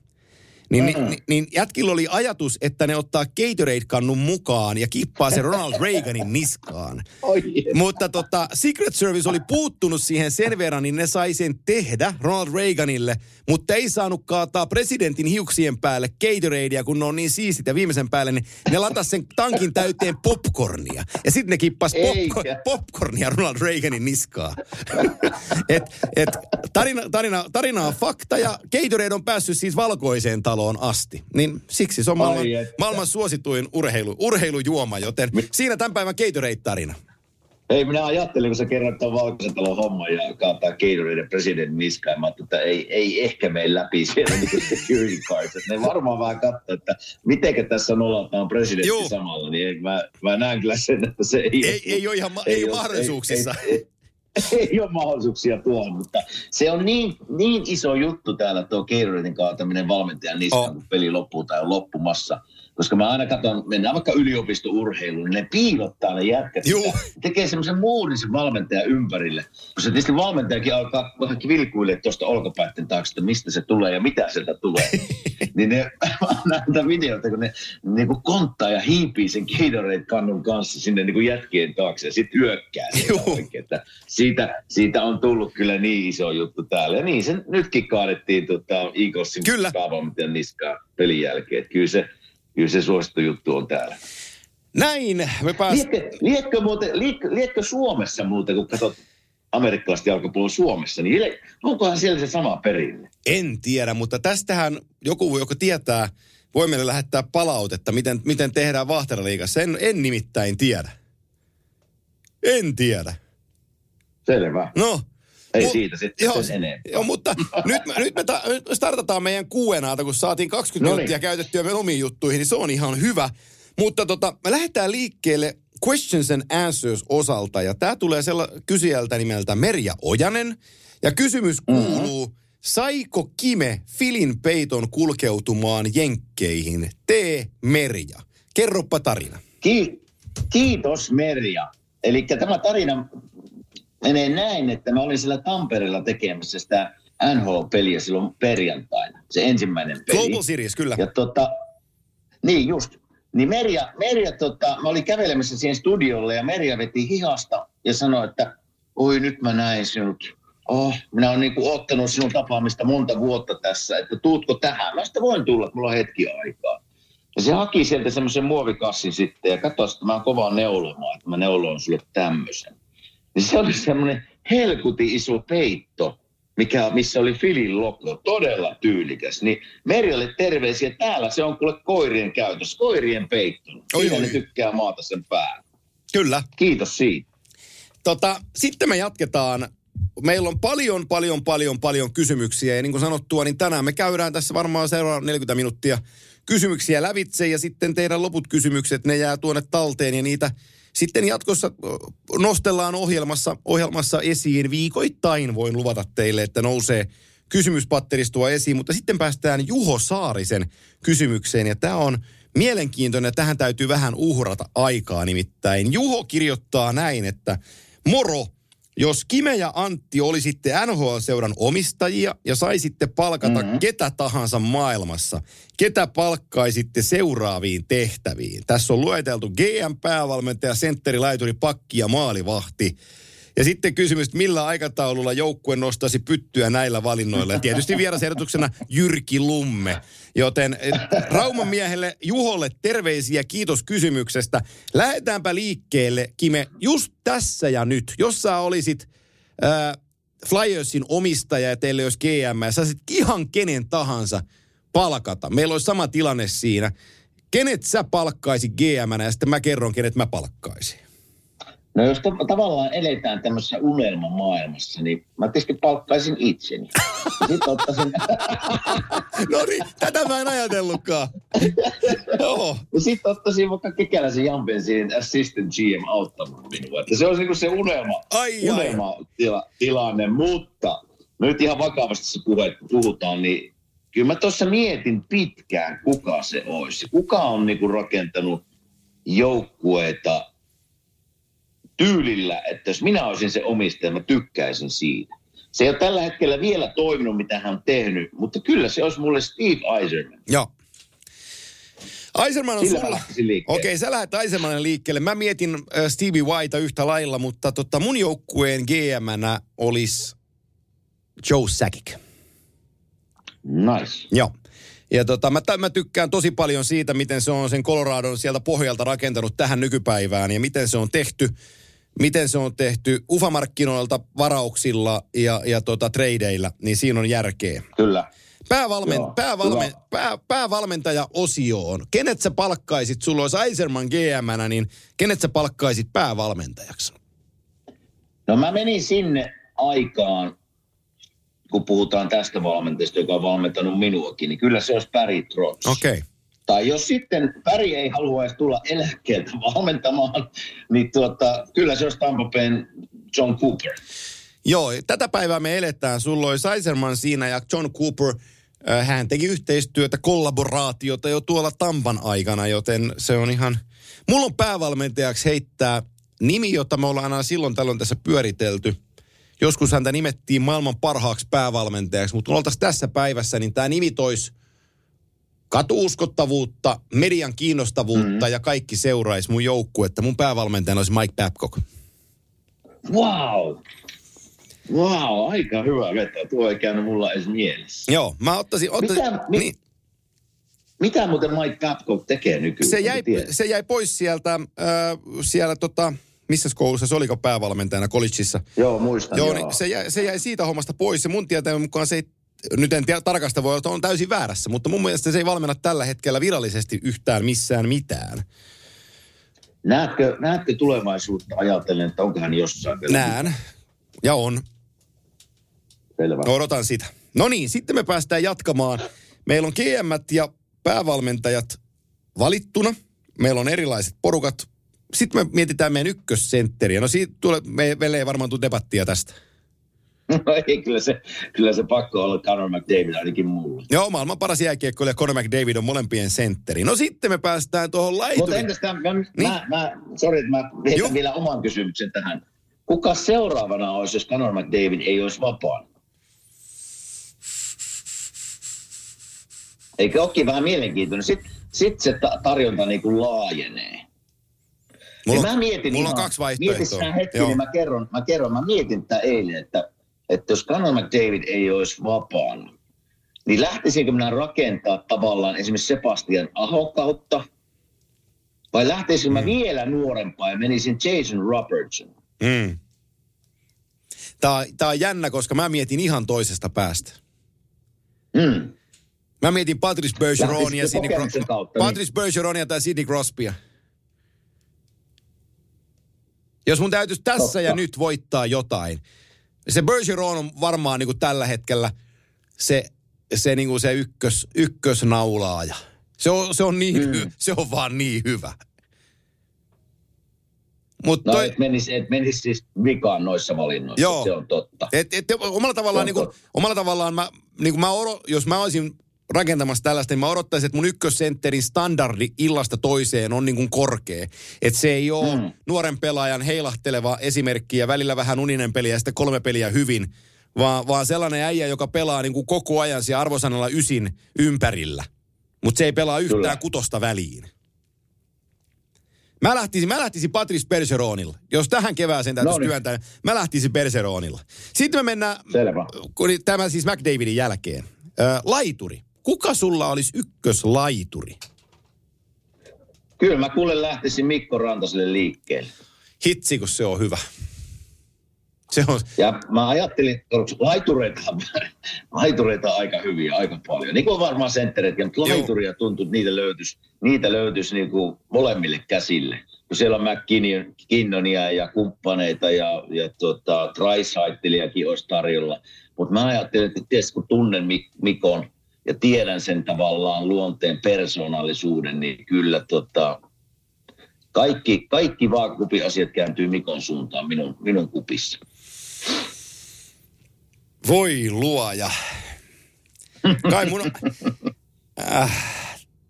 Niin, mm-hmm. niin, niin jätkillä oli ajatus, että ne ottaa Gatorade-kannun mukaan ja kippaa sen Ronald Reaganin niskaan. Oi, Mutta tota, Secret Service oli puuttunut siihen sen verran, niin ne sai sen tehdä Ronald Reaganille, mutta ei saanut kaataa presidentin hiuksien päälle Gatoradea, kun ne on niin siistit ja viimeisen päälle, niin ne latas sen tankin täyteen popcornia. Ja sitten ne kippas popco- popcornia Ronald Reaganin niskaa. et, et, tarina, tarina, tarina on fakta ja Gatorade on päässyt siis valkoiseen taloon taloon asti. Niin siksi se on maailman, maailman suosituin urheilu, urheilujuoma, joten Mi- siinä tämän päivän Gatorade-tarina. Ei, minä ajattelin, kun sä kerroit tuon valkoisen talon homman ja kaataa Gatorade presidentin niskaan, että ei, ei ehkä mene läpi siellä niin security cards. Ne varmaan vähän katsoo, että miten tässä nolataan presidentti Joo. samalla, niin mä, mä näen kyllä sen, että se ei, ei, ei ole ihan ei, ei ole mahdollisuuksissa. Ei, ei, ei ole mahdollisuuksia tuohon, mutta se on niin, niin iso juttu täällä tuo Gatoradein kaataminen valmentajan niskaan, oh. kun peli loppuu tai on loppumassa – koska mä aina katson, mennään vaikka yliopistourheiluun, niin ne piilottaa ne jätkät. Joo. Tekee semmoisen muurin sen valmentajan ympärille. Koska tietysti valmentajakin alkaa vähän vilkuille tuosta olkapäitten taakse, että mistä se tulee ja mitä sieltä tulee. niin ne näitä videoita, kun ne niin kuin konttaa ja hiipii sen Gatorade-kannun kanssa sinne niin kuin jätkien taakse ja sitten yökkää että siitä, siitä on tullut kyllä niin iso juttu täällä. Ja niin se nytkin kaadettiin tota, Eaglesin päävalmentajan niskaan pelin jälkeen. Että kyllä se, kyllä se suosittu juttu on täällä. Näin, me pääs... Lietkö, lietkö, muuten, lietkö, lietkö Suomessa muuten, kun katsot amerikkalaista jalkapalloa Suomessa, niin onkohan siellä se sama perinne? En tiedä, mutta tästähän joku, joka tietää, voi meille lähettää palautetta, miten, miten tehdään Vahteraliigassa. En, en nimittäin tiedä. En tiedä. Selvä. No, ei Mut, siitä sitten joo, sen enempää. Joo, mutta nyt, me, nyt me ta, startataan meidän kuuenaalta, kun saatiin 20 no minuuttia käytettyä meidän omiin juttuihin, niin se on ihan hyvä. Mutta tota, me lähdetään liikkeelle questions and answers osalta, ja tämä tulee sella, kysyjältä nimeltä Merja Ojanen. Ja kysymys mm-hmm. kuuluu, mm-hmm. saiko Kime Filin peiton kulkeutumaan jenkkeihin? Tee Merja. Kerropa tarina. Ki- kiitos Merja. Eli tämä tarina menee näin, että mä olin siellä Tampereella tekemässä sitä NHL-peliä silloin perjantaina. Se ensimmäinen peli. Global Series, kyllä. Ja tota, niin just. Niin Merja, Merja tota, mä olin kävelemässä siihen studiolle ja Merja veti hihasta ja sanoi, että oi nyt mä näin sinut. Oh, minä olen niinku ottanut sinun tapaamista monta vuotta tässä, että tuutko tähän? Mä sitä voin tulla, mulla on hetki aikaa. Ja se haki sieltä semmoisen muovikassin sitten ja katsoi, että mä oon kovaa neulomaan, että mä neuloin sulle tämmöisen. Niin se oli semmoinen helkuti iso peitto, mikä, missä oli Filin logo, todella tyylikäs. Niin Merjalle terveisiä, täällä se on kuule koirien käytössä, koirien peitto. Siinä oi, ne tykkää maata sen päällä. Kyllä. Kiitos siitä. Tota, sitten me jatketaan. Meillä on paljon, paljon, paljon, paljon kysymyksiä. Ja niin kuin sanottua, niin tänään me käydään tässä varmaan seuraavan 40 minuuttia kysymyksiä lävitse. Ja sitten teidän loput kysymykset, ne jää tuonne talteen ja niitä sitten jatkossa nostellaan ohjelmassa, ohjelmassa esiin. Viikoittain, voin luvata teille, että nousee kysymyspatteristoa esiin, mutta sitten päästään Juho Saarisen kysymykseen. Ja tämä on mielenkiintoinen, tähän täytyy vähän uhrata aikaa nimittäin. Juho kirjoittaa näin, että moro, jos Kime ja Antti olisitte NHL-seuran omistajia ja saisitte palkata mm-hmm. ketä tahansa maailmassa, ketä palkkaisitte seuraaviin tehtäviin? Tässä on lueteltu GM-päävalmentaja, sentteri, laituri, pakki ja maalivahti. Ja sitten kysymys, millä aikataululla joukkue nostaisi pyttyä näillä valinnoilla. Ja tietysti vierasehdotuksena Jyrki Lumme. Joten Rauman miehelle Juholle terveisiä, kiitos kysymyksestä. Lähdetäänpä liikkeelle, Kime, just tässä ja nyt. Jos sä olisit äh, Flyersin omistaja ja teille olisi GM, ja saisit ihan kenen tahansa palkata. Meillä olisi sama tilanne siinä. Kenet sä palkkaisi GM ja sitten mä kerron, kenet mä palkkaisin. No jos to- tavallaan eletään tämmöisessä unelmamaailmassa, niin mä tietysti palkkaisin itseni. Sitten ottaisin, No niin, tätä mä en ajatellutkaan. Joo. ja sitten ottaisin vaikka kekäläisen Jampen siihen assistant GM auttamaan minua. Että se olisi niin se unelma, Ai, ai. unelma tila, tilanne, mutta nyt ihan vakavasti se puhe, puhutaan, niin kyllä mä tuossa mietin pitkään, kuka se olisi. Kuka on niinku rakentanut joukkueita tyylillä, että jos minä olisin se omistaja, mä tykkäisin siitä. Se ei ole tällä hetkellä vielä toiminut, mitä hän on tehnyt, mutta kyllä se olisi mulle Steve Eiserman. Joo. Aiserman on Sillä sulla. Okei, sä lähdet Aisermanin liikkeelle. Mä mietin äh, Stevie Whitea yhtä lailla, mutta tota, mun joukkueen GM-nä olisi Joe Sakic. Nice. Joo. Ja tota, mä, mä tykkään tosi paljon siitä, miten se on sen Coloradon sieltä pohjalta rakentanut tähän nykypäivään ja miten se on tehty. Miten se on tehty ufamarkkinoilta varauksilla ja, ja tota, tradeilla, niin siinä on järkeä. Kyllä. Päävalmen, Joo, päävalmen, hyvä. pää, päävalmentaja osioon. Kenet sä palkkaisit, sulla olisi Eiserman gm niin kenet sä palkkaisit päävalmentajaksi? No mä menin sinne aikaan, kun puhutaan tästä valmentajasta, joka on valmentanut minuakin, niin kyllä se olisi Barry Trotz. Okei. Okay. Tai jos sitten Päri ei haluaisi tulla eläkkeeltä valmentamaan, niin tuota, kyllä se olisi Tampa Bayn John Cooper. Joo, tätä päivää me eletään. Sulla oli Eiserman siinä ja John Cooper, äh, hän teki yhteistyötä, kollaboraatiota jo tuolla Tampan aikana, joten se on ihan... Mulla on päävalmentajaksi heittää nimi, jota me ollaan aina silloin tällöin tässä pyöritelty. Joskus häntä nimettiin maailman parhaaksi päävalmentajaksi, mutta kun oltaisiin tässä päivässä, niin tämä nimi toisi katuuskottavuutta, median kiinnostavuutta mm. ja kaikki seuraisi mun joukkuetta. Mun päävalmentajana olisi Mike Babcock. Wow! Wow, aika hyvä veto. Tuo ei käynyt mulla edes mielessä. Joo, mä ottaisin... ottaisin Mitä, mi, niin, mitä muuten Mike Babcock tekee nykyään? se, jäi, se jäi pois sieltä, äh, siellä tota, missä koulussa se oliko päävalmentajana collegeissa. Joo, muistan. Joo, joo. niin se, jäi, se jäi siitä hommasta pois. Ja mun tietämän mukaan se ei, nyt en tiedä tarkasta voi olla, että on täysin väärässä, mutta mun mielestä se ei valmenna tällä hetkellä virallisesti yhtään missään mitään. näetkö, näetkö tulevaisuutta ajatellen, että onko hän jossain? Näen. Ja on. Selvä. Odotan sitä. No niin, sitten me päästään jatkamaan. Meillä on GM ja päävalmentajat valittuna. Meillä on erilaiset porukat. Sitten me mietitään meidän ykkössentteriä. No siitä tulee, me, meillä ei varmaan tule debattia tästä. No ei, kyllä se, kyllä se pakko olla Conor McDavid ainakin mulle. Joo, maailman paras jääkiekkoilija Conor McDavid on molempien sentteri. No sitten me päästään tuohon Mutta laituriin. entäs tämä, mä, Niin. mä, mä, sorry, että mä heitän vielä oman kysymyksen tähän. Kuka seuraavana olisi, jos Conor McDavid ei olisi vapaa? Eikö olekin vähän mielenkiintoinen? Sitten sit se ta- tarjonta niin kuin laajenee. Mulla, mä mietin mulla on ihan- kaksi Mietin vaihtoehtoa. sinä hetki, Joo. niin mä kerron, mä kerron, mä mietin tätä eilen, että, että jos Conor McDavid ei olisi vapaana, niin lähtisinkö minä rakentaa tavallaan esimerkiksi Sebastian Ahon kautta, vai lähtisinkö mä vielä nuorempaa ja menisin Jason Robertson? Mm. Tää, tää on jännä, koska mä mietin ihan toisesta päästä. Mm. Mä mietin Patrice Bergeronia, Lähtisikö Sidney kokemuksen Cro- kautta, niin? Patrice Bergeronia tai Sidney Crosbya. Jos mun täytyisi tässä Totta. ja nyt voittaa jotain. Se Bergeron on varmaan niin kuin tällä hetkellä se, se, niin kuin se ykkös, ykkösnaulaaja. Se on, se, on niin, Mm. hy, se on vaan niin hyvä. Mutta No toi, et menisi, et menisi siis vikaan noissa valinnoissa, Joo. se on totta. Et, et, omalla tavallaan, niin kuin, omalla tavallaan mä, niin kuin mä oro, jos mä olisin rakentamassa tällaista, niin mä odottaisin, että mun ykkössentterin standardi illasta toiseen on niin kuin korkea. Että se ei ole mm. Nuoren pelaajan heilahteleva esimerkki ja välillä vähän uninen peliä ja sitten kolme peliä hyvin, vaan, vaan sellainen äijä, joka pelaa niin kuin koko ajan siellä arvosanalla ysin ympärillä. Mutta se ei pelaa yhtään Kyllä. kutosta väliin. Mä lähtisin, mä lähtisin Patrice Bergeronilla. Jos tähän kevääseen täytyisi Noniin. työntää, mä lähtisin Bergeronilla. Sitten me mennään, Selvä. kun tämä siis McDavidin jälkeen. Ö, laituri. Kuka sulla olisi ykköslaituri? Kyllä mä kuule lähtisin Mikko Rantaselle liikkeelle. Hitsi, kun se on hyvä. Se on, Ja mä ajattelin, laitureita, laitureita on aika hyviä, aika paljon. Niin kuin varmaan senttereetkin, mutta Joo. laituria tuntuu, että niitä löytyisi, niitä löytyisi niin kuin molemmille käsille. Kun siellä on McKinnonia ja kumppaneita ja, ja tota, Trisaitiliakin olisi tarjolla. Mutta mä ajattelin, että tietysti kun tunnen Mik- Mikon ja tiedän sen tavallaan luonteen persoonallisuuden, niin kyllä tota, kaikki, kaikki vaakakupin asiat kääntyy Mikon suuntaan minun, minun kupissa. voi luoja. Kai mun... Äh,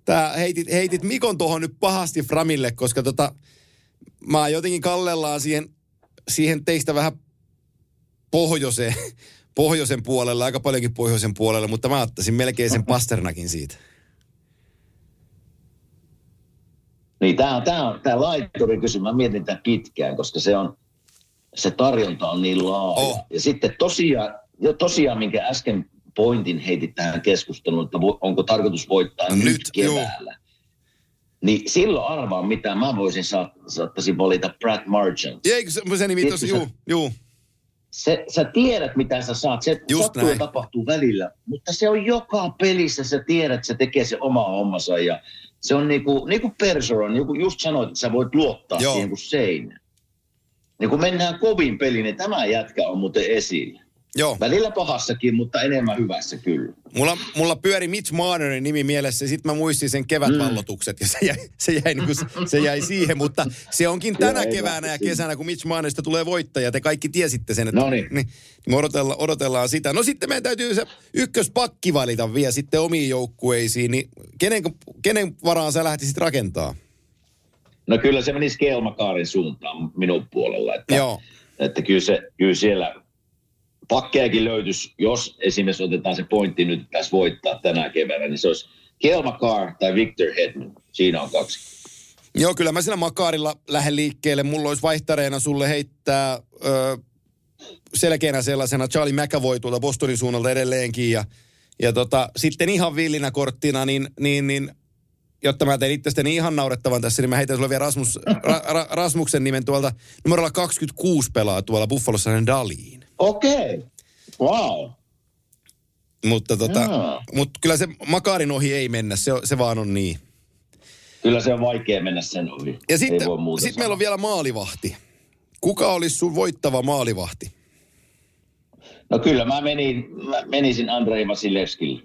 tää heitit, heitit Mikon tuohon nyt pahasti Framille, koska tota, mä jotenkin kallellaan siihen, siihen teistä vähän pohjoiseen, pohjoisen puolelle, aika paljonkin pohjoisen puolelle, mutta mä ottaisin melkein sen Pasternakin siitä. Niin tämä on, tää on tää laituri kysymys. Mä mietin tätä pitkään, koska se on, se tarjonta on niin laaja. Oh. Ja sitten tosiaan, jo tosiaan, minkä äsken pointin heitit tähän keskusteluun, että vo, onko tarkoitus voittaa No nyt, nyt, keväällä. Niin silloin arvaa, mitä mä voisin saat, saattaisin valita Brad Marchant. Eikö se, se nimi tosi, juu, juu. Se, sä tiedät, mitä sä saat. Se Just sattuu ja näin. tapahtuu välillä, mutta se on joka pelissä. Sä tiedät, että se tekee se oma hommansa ja se on niinku, niinku Perseron, niin kuin just sanoit, että sä voit luottaa Joo. siihen kuin seinä. Niin kun mennään kovin peliin, niin tämä jätkä on muuten esillä. Joo. Välillä pahassakin, mutta enemmän hyvässä kyllä. Mulla, mulla pyöri Mitch Marnerin nimi mielessä ja sitten mä muistin sen kevätvallotukset ja se jäi, se, jäi, niin kuin, se jäi siihen, mutta se onkin tänä Joo, keväänä ja kesänä, kun Mitch Marnerista tulee voittaja, te kaikki tiesitte sen, että Noniin. niin, me odotellaan, odotellaan sitä. No sitten meidän täytyy se ykköspakki valita vielä sitten omiin joukkueisiin, niin kenen, kenen varaan sä lähtisit rakentaa? No kyllä se menisi Kelmakaarin suuntaan minun puolella. Että, Joo. että kyllä, se, kyllä siellä pakkeakin löytyisi, jos esimerkiksi otetaan se pointti nyt tässä voittaa tänä keväänä, niin se olisi Kelmakar tai Victor Hedman. Siinä on kaksi. Joo, kyllä mä sillä Makaarilla lähden liikkeelle. Mulla olisi vaihtareena sulle heittää ö, selkeänä sellaisena Charlie McAvoy tuolta Bostonin suunnalta edelleenkin. Ja, ja tota, sitten ihan villinä korttina, niin, niin, niin jotta mä teen itsestäni ihan naurettavan tässä, niin mä heitän sulle vielä Rasmus, ra, ra, Rasmuksen nimen tuolta numerolla 26 pelaa tuolla Buffalossa Daliin. Okei. Okay. Wow. Mutta tota, Jaa. mut kyllä se Makaarin ohi ei mennä, se, se vaan on niin. Kyllä se on vaikea mennä sen ohi. Ja sitten sit meillä on vielä maalivahti. Kuka olisi sun voittava maalivahti? No kyllä mä, menin, mä menisin Andrei Vasilevskille.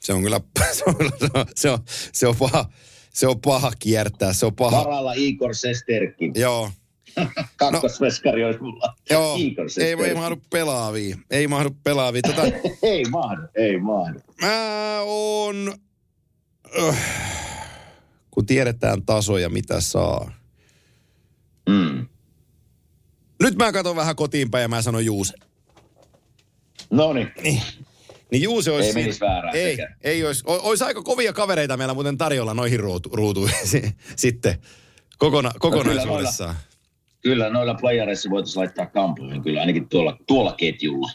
Se on kyllä, se on, se on, se on, se on paha, se on paha kiertää, se on paha. Varalla Igor Sesterkin. Joo, Kakkosveskari olisi mulla. joo, ei, ei mahdu pelaavia, ei mahdu pelaavia. Tota, ei mahdu, ei mahdu. mä oon, öh, kun tiedetään tasoja, mitä saa. Mm. Nyt mä katson vähän kotiin päin ja mä sanon Juuse. No niin. Niin Juuse olisi... Ei menisi väärään Ei, ei olisi. O- Olisi aika kovia kavereita meillä muuten tarjolla noihin ruutu, ruutuihin sitten kokona, kokonaisuudessaan. Kyllä noilla playareissa voitaisiin laittaa kampoihin kyllä, ainakin tuolla, tuolla ketjulla.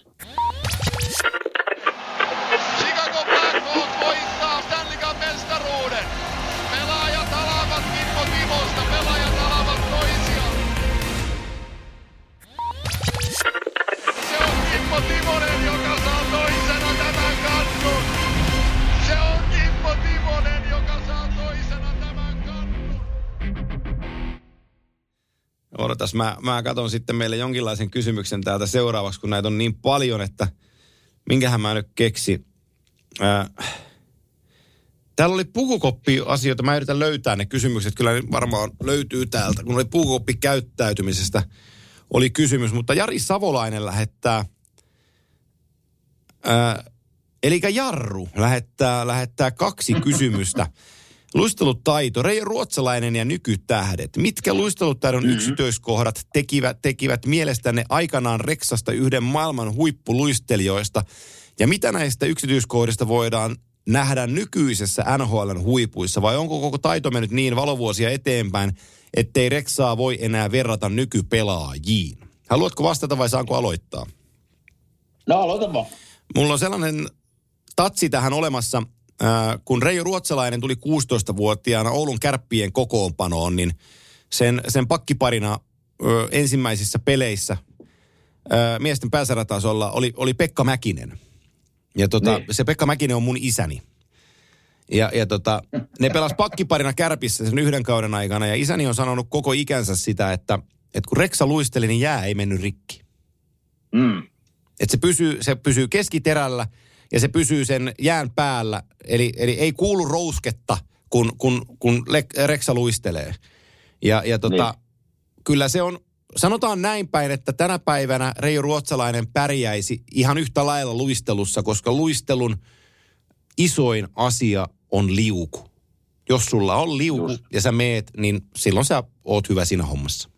Odotas, mä, mä katson sitten meille jonkinlaisen kysymyksen täältä seuraavaksi, kun näitä on niin paljon, että minkähän mä nyt keksi. Ää, täällä oli pukukoppi-asioita, mä yritän löytää ne kysymykset, kyllä ne varmaan löytyy täältä, kun oli pukukoppi käyttäytymisestä oli kysymys, mutta Jari Savolainen lähettää, ää, eli Jarru lähettää, lähettää kaksi kysymystä. Luistelutaito, Reijo Ruotsalainen ja nykytähdet. Mitkä luistelutaidon mm-hmm. yksityiskohdat tekivät, tekivät mielestänne aikanaan Reksasta yhden maailman huippuluistelijoista? Ja mitä näistä yksityiskohdista voidaan nähdä nykyisessä NHLn huipuissa? Vai onko koko taito mennyt niin valovuosia eteenpäin, ettei Reksaa voi enää verrata nykypelaajiin? Haluatko vastata vai saanko aloittaa? No aloita vaan. Mulla on sellainen tatsi tähän olemassa, kun Reijo Ruotsalainen tuli 16-vuotiaana Oulun kärppien kokoonpanoon, niin sen, sen pakkiparina ö, ensimmäisissä peleissä ö, miesten pääsaratasolla oli, oli Pekka Mäkinen. Ja tota, Niin. se Pekka Mäkinen on mun isäni. Ja, ja tota, ne pelas pakkiparina kärpissä sen yhden kauden aikana ja isäni on sanonut koko ikänsä sitä, että, että kun Reksa luisteli, niin jää ei mennyt rikki. Mm. Että se pysyy, se pysyy keskiterällä ja se pysyy sen jään päällä. Eli, eli ei kuulu rousketta, kun, kun, kun Reksa luistelee. Ja, ja tota, Niin. kyllä se on, sanotaan näin päin, että tänä päivänä Reijo Ruotsalainen pärjäisi ihan yhtä lailla luistelussa, koska luistelun isoin asia on liuku. Jos sulla on liuku Just. ja sä meet, niin silloin sä oot hyvä siinä hommassa.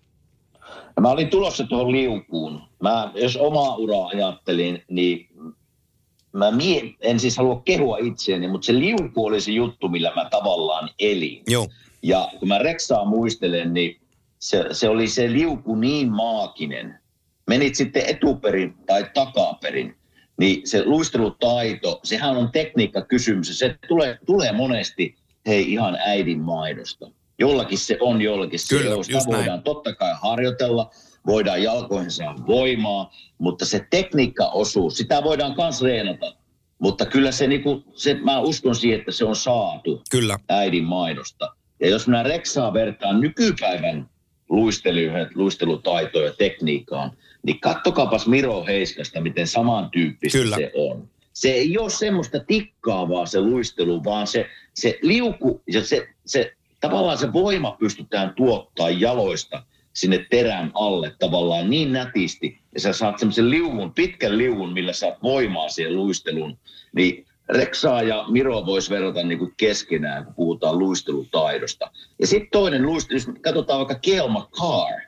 Mä olin tulossa tuohon liukuun. Mä, jos omaa uraa ajattelin, niin mä mie, en siis halua kehua itseäni, mutta se liuku oli se juttu, millä mä tavallaan elin. Joo, Ja kun mä Reksaa muistelen, niin se, se oli se liuku niin maaginen. Menit sitten etuperin tai takaperin, niin se luistelutaito, sehän on tekniikkakysymys. ja Se tulee, tulee monesti, hei ihan äidin maidosta. Jollakin se on, jollakin se Kyllä, ole. Sitä just näin. voidaan totta kai harjoitella, voidaan jalkoihin saada voimaa, mutta se tekniikkaosuus, sitä voidaan myös reenata. Mutta kyllä se, niinku, se, mä uskon siihen, että se on saatu kyllä. äidin maidosta. Ja jos minä Reksaa vertaan nykypäivän luisteluihin, luistelutaitoon ja tekniikkaan, niin kattokaapas Miro Heiskasta, miten samantyyppistä Kyllä. se on. Se ei ole semmoista tikkaavaa se luistelu, vaan se, se liuku ja se, se, tavallaan se voima pystytään tuottaa jaloista sinne terän alle tavallaan niin nätisti, ja sä saat semmoisen liuvun, pitkän liuvun, millä saat voimaa siihen luisteluun, niin Reksaa ja Miro vois verrata niin kuin keskenään, kun puhutaan luistelutaidosta. Ja sitten toinen luistelu, jos katsotaan vaikka Kelma Carr,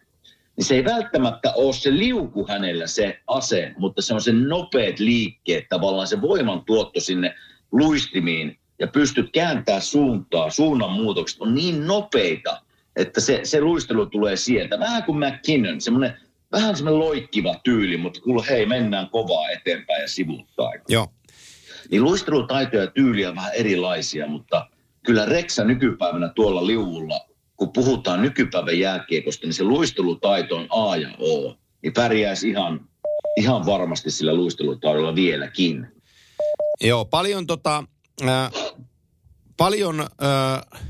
niin se ei välttämättä ole se liuku hänellä se ase, mutta se on se nopeat liikkeet, tavallaan se voimantuotto sinne luistimiin ja pystyt kääntää suuntaa, suunnanmuutokset on niin nopeita, että se, se luistelu tulee sieltä. Vähän kuin McKinnon, semmoinen vähän semmoinen loikkiva tyyli, mutta kuule hei, mennään kovaa eteenpäin ja sivuttaen. Joo. Niin luistelutaito ja tyyli on vähän erilaisia, mutta kyllä Reksa nykypäivänä tuolla liuvulla, kun puhutaan nykypäivän jääkiekosta, niin se luistelutaito on A ja O. Niin pärjäisi ihan, ihan varmasti sillä luistelutaidolla vieläkin. Joo, paljon tota, äh, paljon äh,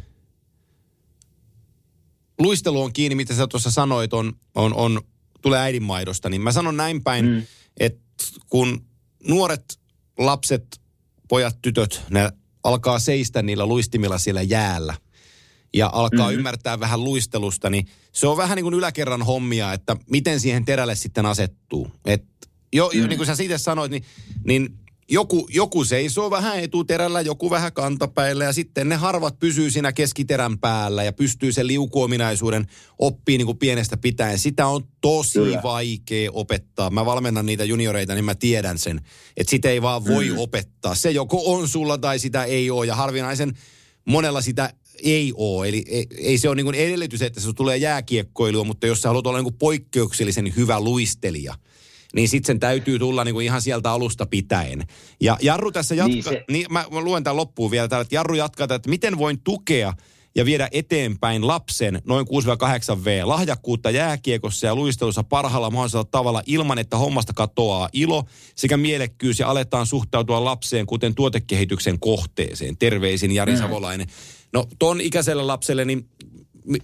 luistelu on kiinni, mitä sä tuossa sanoit, on, on, on, tulee äidinmaidosta. Niin mä sanon näin päin, mm. että kun nuoret lapset, pojat, tytöt, ne alkaa seistä niillä luistimilla siellä jäällä ja alkaa mm-hmm. ymmärtää vähän luistelusta, niin se on vähän niin kuin yläkerran hommia, että miten siihen terälle sitten asettuu. Et jo, jo, niin kuin sä siitä sanoit, niin, niin joku, joku seisoo vähän etuterällä, joku vähän kantapäillä ja sitten ne harvat pysyy siinä keskiterän päällä ja pystyy sen liukuominaisuuden oppii niin kuin pienestä pitäen. Sitä on tosi Kyllä. Vaikea opettaa. Mä valmennan niitä junioreita, niin mä tiedän sen, että sitä ei vaan voi mm. opettaa. Se joko on sulla tai sitä ei ole ja harvinaisen monella sitä ei ole. Eli ei, ei se ole niin edellytys, että se tulee jääkiekkoilua, mutta jos sä haluat olla niin poikkeuksellisen hyvä luistelija, niin sitten sen täytyy tulla niin kuin ihan sieltä alusta pitäen. Ja Jarru tässä jatkaa, Niin se- niin mä, mä luen tämän loppuun vielä täällä, että Jarru jatkaa, että miten voin tukea ja viedä eteenpäin lapsen noin 6-8 V lahjakkuutta jääkiekossa ja luistelussa parhaalla mahdollisella tavalla ilman, että hommasta katoaa ilo sekä mielekkyys ja aletaan suhtautua lapseen kuten tuotekehityksen kohteeseen. Terveisin Jari Savolainen. No ton ikäiselle lapselle niin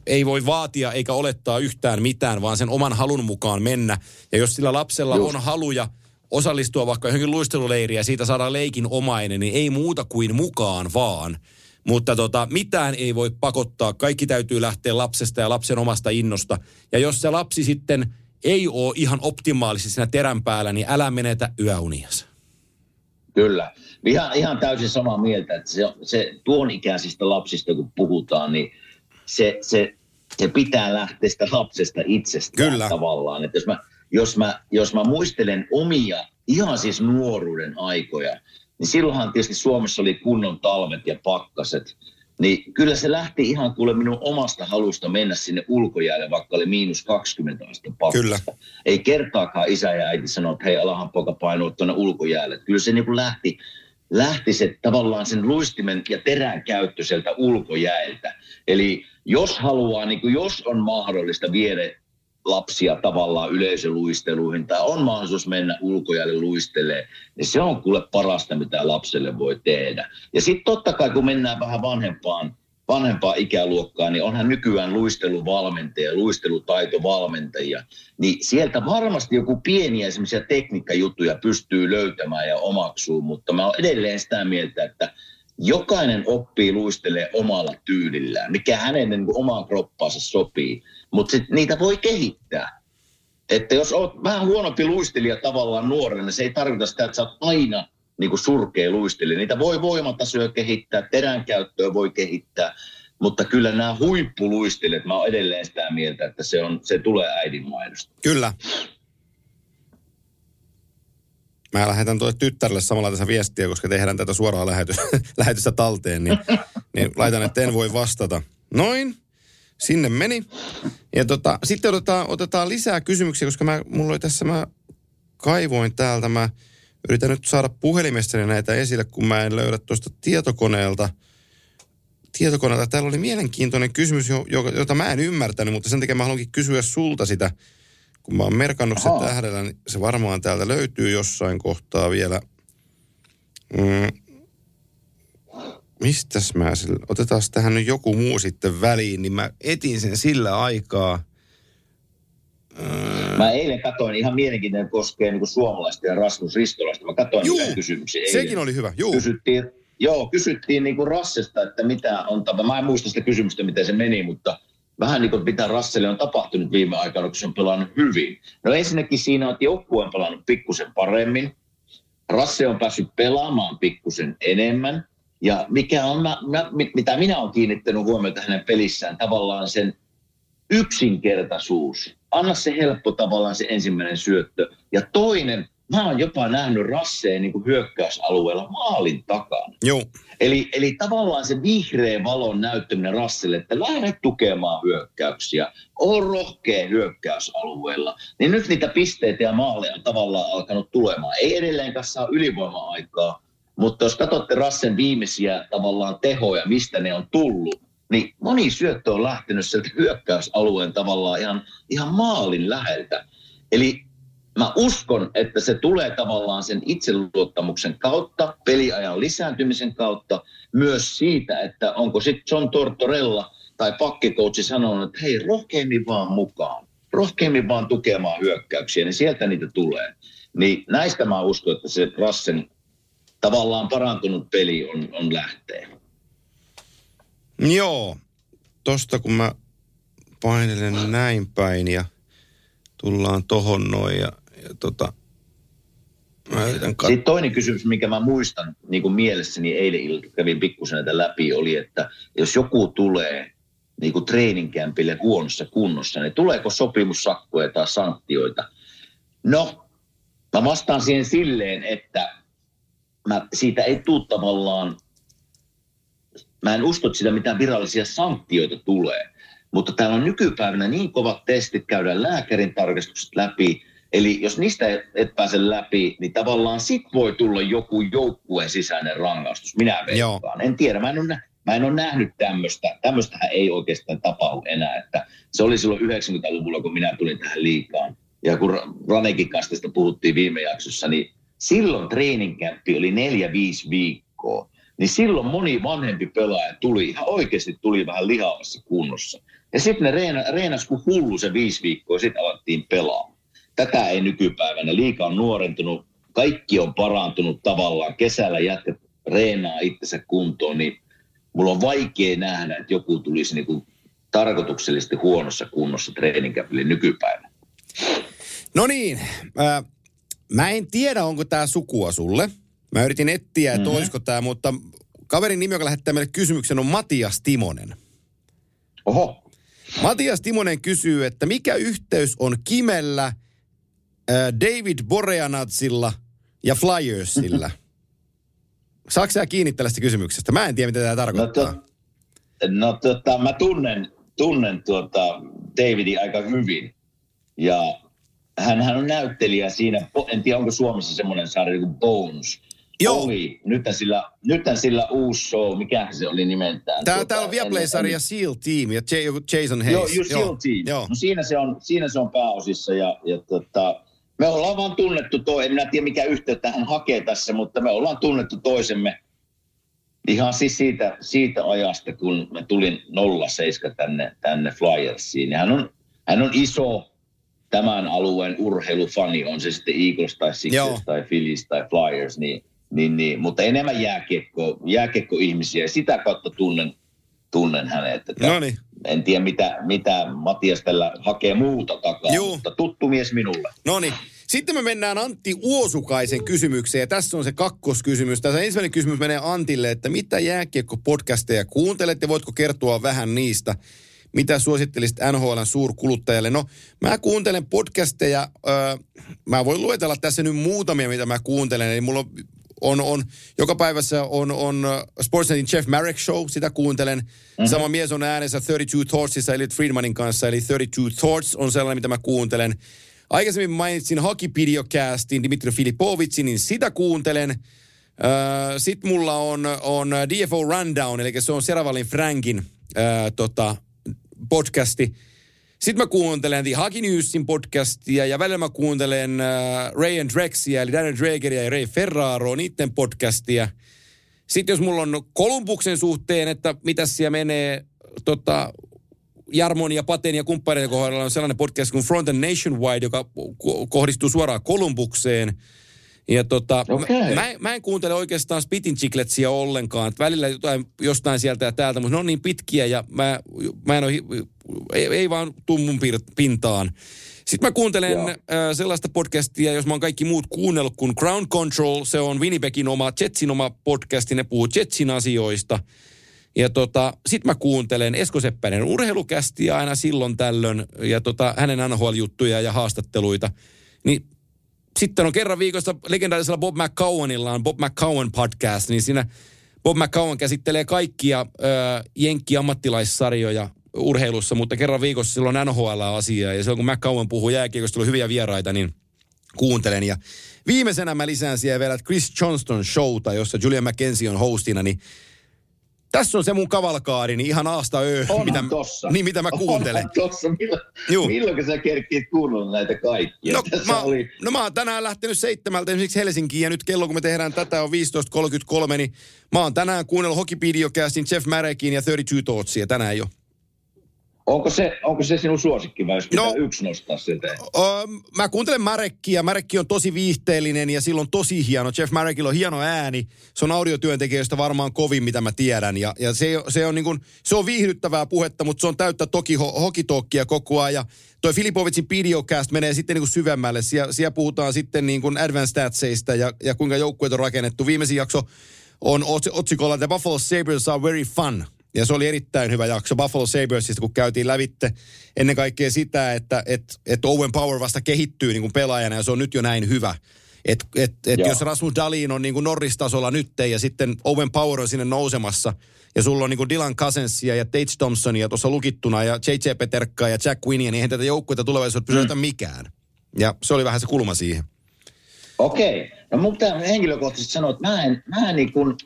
ei voi vaatia eikä olettaa yhtään mitään, vaan sen oman halun mukaan mennä. Ja jos sillä lapsella Just. on haluja osallistua vaikka johonkin luisteluleiriin ja siitä saada leikin omainen, niin ei muuta kuin mukaan vaan. Mutta tota, mitään ei voi pakottaa. Kaikki täytyy lähteä lapsesta ja lapsen omasta innosta. Ja jos se lapsi sitten ei ole ihan optimaalisesti siinä terän päällä, niin älä menetä yöunias. Kyllä. Ihan, ihan täysin samaa mieltä, että se, se tuon ikäisistä lapsista, kun puhutaan, niin se, se, se pitää lähteä sitä lapsesta itsestään Kyllä. tavallaan. Että jos mä, jos, mä, jos mä muistelen omia, ihan siis nuoruuden aikoja, niin silloinhan tietysti Suomessa oli kunnon talvet ja pakkaset. Niin kyllä se lähti ihan kuule minun omasta halusta mennä sinne ulkojäälle, vaikka oli miinus 20 astetta pakkasta. Kyllä. Ei kertaakaan isä ja äiti sanoa, että hei, alahan poika painua tuonne ulkojäälle. Kyllä se niin kuin lähti, lähti se tavallaan sen luistimen ja terän käyttö sieltä ulkojäältä. Eli jos haluaa, niin kuin jos on mahdollista viedä lapsia tavallaan yleisöluisteluihin tai on mahdollisuus mennä ulkojalle luistelee, niin se on kuule parasta, mitä lapselle voi tehdä. Ja sitten totta kai, kun mennään vähän vanhempaan, vanhempaa ikäluokkaa, niin onhan nykyään luisteluvalmentajia, luistelutaitovalmentajia, niin sieltä varmasti joku pieniä semmoisia tekniikkajuttuja pystyy löytämään ja omaksuu, mutta mä oon edelleen sitä mieltä, että jokainen oppii luistelee omalla tyylillään, mikä hänen niin omaan kroppaansa sopii, mutta niitä voi kehittää. Että jos olet vähän huonompi luistelija tavallaan nuorena, niin se ei tarkoita sitä, että sä oot aina niin kuin surkea luistelija. Niitä voi voimatasoja kehittää, teränkäyttöä voi kehittää, mutta kyllä nämä huippuluistelijat, mä oon edelleen sitä mieltä, että se, on, se tulee äidin maidosta. Kyllä. Mä lähetän tuolle tyttärelle samalla tässä viestiä, koska tehdään tätä suoraa lähetys, lähetystä talteen, niin, niin laitan, että en voi vastata. Noin, sinne meni. Ja tota, sitten otetaan, otetaan lisää kysymyksiä, koska mä, mulla oli tässä, mä kaivoin täältä, mä yritän nyt saada puhelimestani näitä esille, kun mä en löydä tuosta tietokoneelta. Tietokoneelta. Täällä oli mielenkiintoinen kysymys, jota mä en ymmärtänyt, mutta sen takia mä haluankin kysyä sulta sitä kun mä oon merkannut sen tähdellä, niin se varmaan täältä löytyy jossain kohtaa vielä. Mm. Mistäs mä sen, otetaan tähän nyt joku muu sitten väliin, niin mä etin sen sillä aikaa. Mä eilen katsoin ihan mielenkiintoinen koskee niin suomalaista ja Rasmus Ristolaista. Mä katsoin Juu, kysymyksiä eilen. sekin oli hyvä. Juu. Kysyttiin, joo, kysyttiin niin kuin Rassesta, että mitä on tapa. Mä en muista sitä kysymystä, miten se meni, mutta vähän niin kuin mitä Rasselle on tapahtunut viime aikoina, kun se on pelannut hyvin. No ensinnäkin siinä on, että joukkue on pelannut pikkusen paremmin. Rasse on päässyt pelaamaan pikkusen enemmän. Ja mikä on, mä, mä, mitä minä olen kiinnittänyt huomiota hänen pelissään, tavallaan sen yksinkertaisuus. Anna se helppo tavallaan se ensimmäinen syöttö. Ja toinen, mä oon jopa nähnyt Rasseen niin hyökkäysalueella maalin takana. Joo. Eli, eli tavallaan se vihreä valon näyttäminen Rasselle, että lähde tukemaan hyökkäyksiä, on rohkea hyökkäysalueella. Niin nyt niitä pisteitä ja maaleja on tavallaan alkanut tulemaan. Ei edelleenkään saa ylivoima-aikaa, mutta jos katsotte Rassen viimeisiä tavallaan tehoja, mistä ne on tullut, niin moni syöttö on lähtenyt sieltä hyökkäysalueen tavallaan ihan, ihan maalin läheltä. Eli mä uskon, että se tulee tavallaan sen itseluottamuksen kautta, peliajan lisääntymisen kautta, myös siitä, että onko sitten John Tortorella tai pakkikoutsi sanonut, että hei, rohkeimmin vaan mukaan, rohkeimmin vaan tukemaan hyökkäyksiä, niin sieltä niitä tulee. Niin näistä mä uskon, että se Rassen tavallaan parantunut peli on, on lähtee. Joo, tosta kun mä painelen näin päin ja tullaan tohon noin ja ja tota, mä kat- Sitten toinen kysymys, mikä mä muistan niin kuin mielessäni eilen ilta kävin pikkusen näitä läpi, oli, että jos joku tulee niin kuin treeninkämpille huonossa kunnossa, niin tuleeko sopimussakkoja tai sanktioita? No, mä vastaan siihen silleen, että mä, siitä ei tule tavallaan, mä en usko, että sitä mitään virallisia sanktioita tulee. Mutta täällä on nykypäivänä niin kovat testit, käydään lääkärin tarkastukset läpi, Eli jos niistä et pääse läpi, niin tavallaan sit voi tulla joku joukkueen sisäinen rangaistus. Minä veikkaan. En tiedä, mä en ole, mä en ole nähnyt tämmöistä. Tämmöistähän ei oikeastaan tapahdu enää. Että se oli silloin 90-luvulla, kun minä tulin tähän liikaan. Ja kun Ranekin kanssa tästä puhuttiin viime jaksossa, niin silloin treeninkämppi oli neljä, viisi viikkoa. Niin silloin moni vanhempi pelaaja tuli, ihan oikeasti tuli vähän lihavassa kunnossa. Ja sitten ne reena, reenas kuin hullu se viisi viikkoa, sitten alettiin pelaamaan tätä ei nykypäivänä. Liika on nuorentunut, kaikki on parantunut tavallaan. Kesällä jätkät reenaa itsensä kuntoon, niin mulla on vaikea nähdä, että joku tulisi niin kuin tarkoituksellisesti huonossa kunnossa treeninkäpille nykypäivänä. No niin, äh, mä en tiedä, onko tämä sukua sulle. Mä yritin etsiä, että mm-hmm. olisiko tämä, mutta kaverin nimi, joka lähettää meille kysymyksen, on Matias Timonen. Oho. Matias Timonen kysyy, että mikä yhteys on Kimellä – David Boreanatsilla ja Flyersilla. Saatko sä kiinni tällaista kysymyksestä? Mä en tiedä, mitä tämä tarkoittaa. No, to, no tota, mä tunnen, tunnen tuota Davidin aika hyvin. Ja hän, hän on näyttelijä siinä, en tiedä onko Suomessa semmoinen sarja kuin Bones, Joo. Oli. Nythän sillä, nythän sillä uusi show, mikä se oli nimeltään? Tää, Tuota, täällä on Viaplay-sarja Seal Team ja Jason Hayes. Joo, just Seal Team. Joo. No siinä se on, siinä se on pääosissa ja, ja tota, me ollaan vaan tunnettu toi, en minä tiedä mikä yhteyttä hän hakee tässä, mutta me ollaan tunnettu toisemme ihan siis siitä, siitä ajasta, kun mä tulin 07 tänne, tänne Flyersiin. Hän on, hän on iso tämän alueen urheilufani, on se sitten Eagles tai Sixers Joo. tai Phillies tai Flyers, niin, niin, niin, mutta enemmän jääkiekko, jääkiekko-ihmisiä ja sitä kautta tunnen, tunnen hänet. Että No niin. En tiedä, mitä, mitä Matias tällä hakee muuta takaa, Juu. mutta tuttu mies minulle. No niin. Sitten me mennään Antti Uosukaisen kysymykseen. Ja tässä on se kakkoskysymys. Tässä ensimmäinen kysymys menee Antille, että mitä jääkiekko-podcasteja kuuntelet ja voitko kertoa vähän niistä? Mitä suosittelisit NHLn suurkuluttajalle? No, mä kuuntelen podcasteja. Öö, mä voin luetella tässä nyt muutamia, mitä mä kuuntelen. Eli mulla on, on, on joka päivässä on, on äh, Sportsnetin Jeff Marek Show, sitä kuuntelen. Mm-hmm. Sama mies on äänessä 32 Thoughtsissa Elliot Friedmanin kanssa, eli 32 Thoughts on sellainen, mitä mä kuuntelen. Aikaisemmin mainitsin Hakipediocastin Dimitri Filipovitsin, niin sitä kuuntelen. Öö, Sitten mulla on, on DFO Rundown, eli se on Seravalin Frankin öö, tota, podcasti. Sitten mä kuuntelen The Hockey Newsin podcastia ja välillä mä kuuntelen äh, Ray and Drexia, eli Daniel Drageria ja Ray Ferraro, niiden podcastia. Sitten jos mulla on Kolumbuksen suhteen, että mitä siellä menee, tota, Jarmon ja Paten ja kumppaneiden kohdalla on sellainen podcast kuin Front and Nationwide, joka ko- kohdistuu suoraan Kolumbukseen. Ja tota, Okei. mä, mä, en- mä en kuuntele oikeastaan Spitin Chicletsia ollenkaan. Että välillä jotain, jostain sieltä ja täältä, mutta ne on niin pitkiä ja mä, mä en ole, ei, ei vaan tuu mun pir- pintaan. Sitten mä kuuntelen Joo. äh, sellaista podcastia, jos mä oon kaikki muut kuunnellut, kuin Ground Control. Se on Winnipegin oma, Jetsin oma podcasti, ne puhuu Jetsin asioista. Ja tota, sit mä kuuntelen Esko Seppänen urheilukästiä aina silloin tällöin ja tota, hänen NHL-juttuja ja haastatteluita. Niin sitten on kerran viikossa legendaarisella Bob McCowanilla on Bob McCowan podcast, niin siinä Bob McCowan käsittelee kaikkia ö, jenkki-ammattilaissarjoja urheilussa, mutta kerran viikossa silloin NHL-asiaa. Ja silloin kun McCowan puhuu jääkiekosta, tuli hyviä vieraita, niin kuuntelen. Ja viimeisenä mä lisään siihen vielä Chris Johnston showta, jossa Julian McKenzie on hostina, niin tässä on se mun kavalkaari, niin ihan aasta öö, mitä, tossa. niin, mitä mä kuuntelen. Onhan tossa. Milloin, Juu. milloin sä kerkkiit kuunnella näitä kaikkia? No Tässä mä, oli, no mä oon tänään lähtenyt seitsemältä esimerkiksi Helsinkiin ja nyt kello kun me tehdään tätä on 15.33, niin mä oon tänään kuunnellut Hockeypediocastin Jeff Marekin ja 32 Thoughtsia tänään jo. Onko, se, onko se sinun suosikki vai jos pitää No. yksi nostaa sieltä? Öö, mä kuuntelen Marekkiä. Marekki on tosi viihteellinen ja sillä on tosi hieno. Jeff Marekilla on hieno ääni. Se on audiotyöntekijöistä varmaan kovin, mitä mä tiedän. Ja, ja se, se, on niin kuin, se on viihdyttävää puhetta, mutta se on täyttä toki ho, hokitokkia koko ajan. Ja toi Filipovitsin Pediocast menee sitten niin kuin syvemmälle. Sie, siellä puhutaan sitten niin kuin advanced statseista ja, ja kuinka joukkueet on rakennettu. Viimeisin jakso on otsi- otsikolla The Buffalo Sabres are very fun. Ja se oli erittäin hyvä jakso Buffalo Sabresista, kun käytiin lävitte ennen kaikkea sitä, että et, et Owen Power vasta kehittyy niin kuin pelaajana ja se on nyt jo näin hyvä. Et, et, et Joo. jos Rasmus Dalin on niin kuin Norris-tasolla nyt ja sitten Owen Power on sinne nousemassa ja sulla on niin kuin Dylan Cousinsia ja Tate Thompsonia tuossa lukittuna ja JJ Peterkkaa ja Jack Winnia, niin eihän tätä joukkuetta tulevaisuudessa pysytä mm. mikään. Ja se oli vähän se kulma siihen. Okei. No mun pitää henkilökohtaisesti sanoa, että mä en, mä en niin kuin,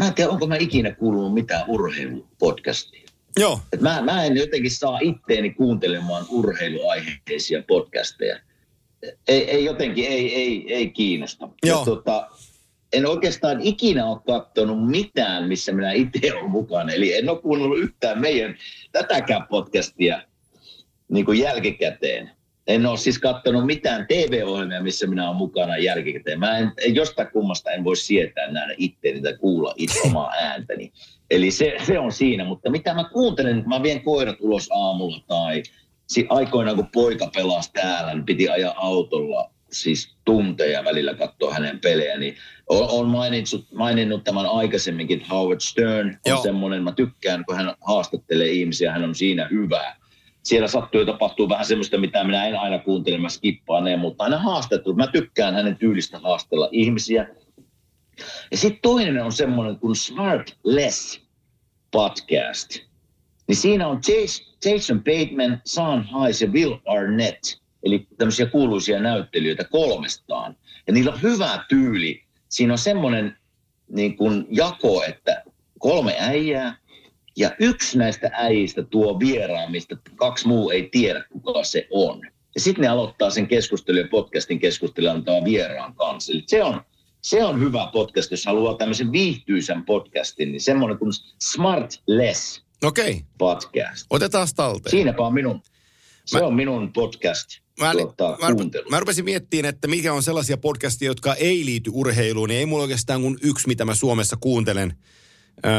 mä en tiedä, onko mä ikinä kuulunut mitään urheilupodcastia. Joo. Et mä, mä en jotenkin saa itteeni kuuntelemaan urheiluaiheisia podcasteja. Ei, ei jotenkin, ei, ei, ei kiinnosta. Joo. Ja tota, en oikeastaan ikinä ole katsonut mitään, missä minä itse olen mukana. Eli en ole kuunnellut yhtään meidän tätäkään podcastia niin kuin jälkikäteen. En ole siis katsonut mitään TV-ohjelmia, missä minä olen mukana jälkikäteen. Mä en, en jostain kummasta en voi sietää nähdä itteeni tai kuulla itse omaa ääntäni. Eli se, se on siinä, mutta mitä mä kuuntelen, kun mä vien koirat ulos aamulla tai si, aikoinaan kun poika pelasi täällä, niin piti ajaa autolla siis tunteja välillä katsoa hänen pelejä, niin olen maininnut, maininnut tämän aikaisemminkin, Howard Stern on semmoinen, mä tykkään, kun hän haastattelee ihmisiä, hän on siinä hyvä. Siellä sattuu ja tapahtuu vähän semmoista, mitä minä en aina kuuntele, mä skippaan ne, mutta aina haastattelut. Mä tykkään hänen tyylistä haastella ihmisiä. Ja sitten toinen on semmoinen kuin Smart Less podcast. Niin siinä on Jas- Jason Bateman, Sean Hayes ja Will Arnett. Eli tämmöisiä kuuluisia näyttelijöitä kolmestaan. Ja niillä on hyvä tyyli siinä on semmoinen niin kuin jako, että kolme äijää ja yksi näistä äijistä tuo vieraan, mistä kaksi muu ei tiedä, kuka se on. Ja sitten ne aloittaa sen keskustelun ja podcastin keskustelun antaa vieraan kanssa. Eli se on, se on hyvä podcast, jos haluaa tämmöisen viihtyisän podcastin, niin semmoinen kuin Smartless okay. podcast. otetaan talteen. Siinäpä on minun, se Mä- on minun podcast Mä, tuota, mä, kuuntelu. mä rupesin miettimään, että mikä on sellaisia podcastia, jotka ei liity urheiluun. Niin ei mulla oikeastaan kuin yksi, mitä mä Suomessa kuuntelen. Ö,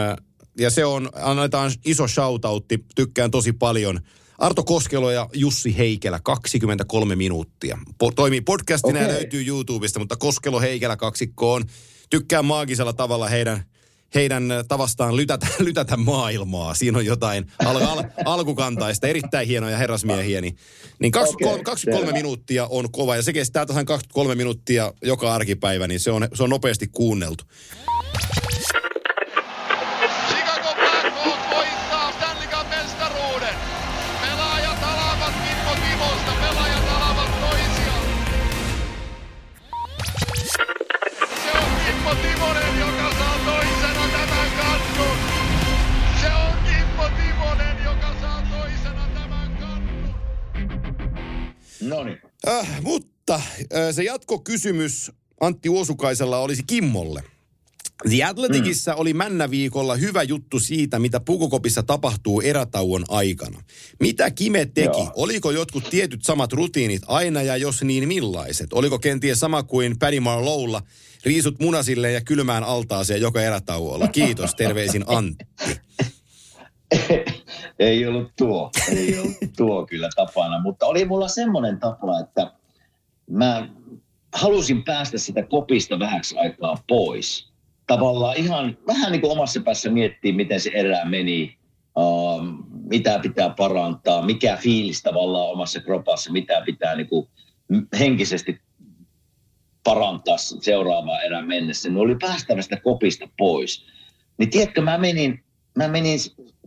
ja se on, annetaan iso shoutoutti, tykkään tosi paljon. Arto Koskelo ja Jussi Heikelä, 23 minuuttia. Po- toimii podcastina ja Okei. löytyy YouTubesta, mutta Koskelo Heikelä kaksikko on. Tykkään maagisella tavalla heidän, heidän ö, tavastaan lytätä, lytätä maailmaa. Siinä on jotain al- al- alkukantaista, erittäin hienoja herrasmiehiä. Niin, niin 23, Okei, 23 selvä. minuuttia on kova ja se kestää tasan 23 minuuttia joka arkipäivä, niin se on, se on nopeasti kuunneltu. No niin. Äh, mutta äh, se jatkokysymys Antti Uosukaisella olisi Kimmolle. The Athleticissa oli männäviikolla hyvä juttu siitä, mitä Pukukopissa tapahtuu erätauon aikana. Mitä Kime teki? Joo. Oliko jotkut tietyt samat rutiinit aina ja jos niin millaiset? Oliko kenties sama kuin Paddy Marlowlla? Riisut munasille ja kylmään altaaseen joka erätauolla. Kiitos, terveisin Antti. ei ollut tuo, ei ollut tuo kyllä tapana, mutta oli mulla semmoinen tapa, että mä halusin päästä sitä kopista vähäksi aikaa pois. Tavallaan ihan vähän niin kuin omassa päässä miettiä, miten se erä meni, uh, mitä pitää parantaa, mikä fiilis tavallaan omassa kropassa, mitä pitää niin kuin henkisesti parantaa seuraavaan erään mennessä. Ne oli päästävä sitä kopista pois. Niin tiedätkö, mä menin, mä menin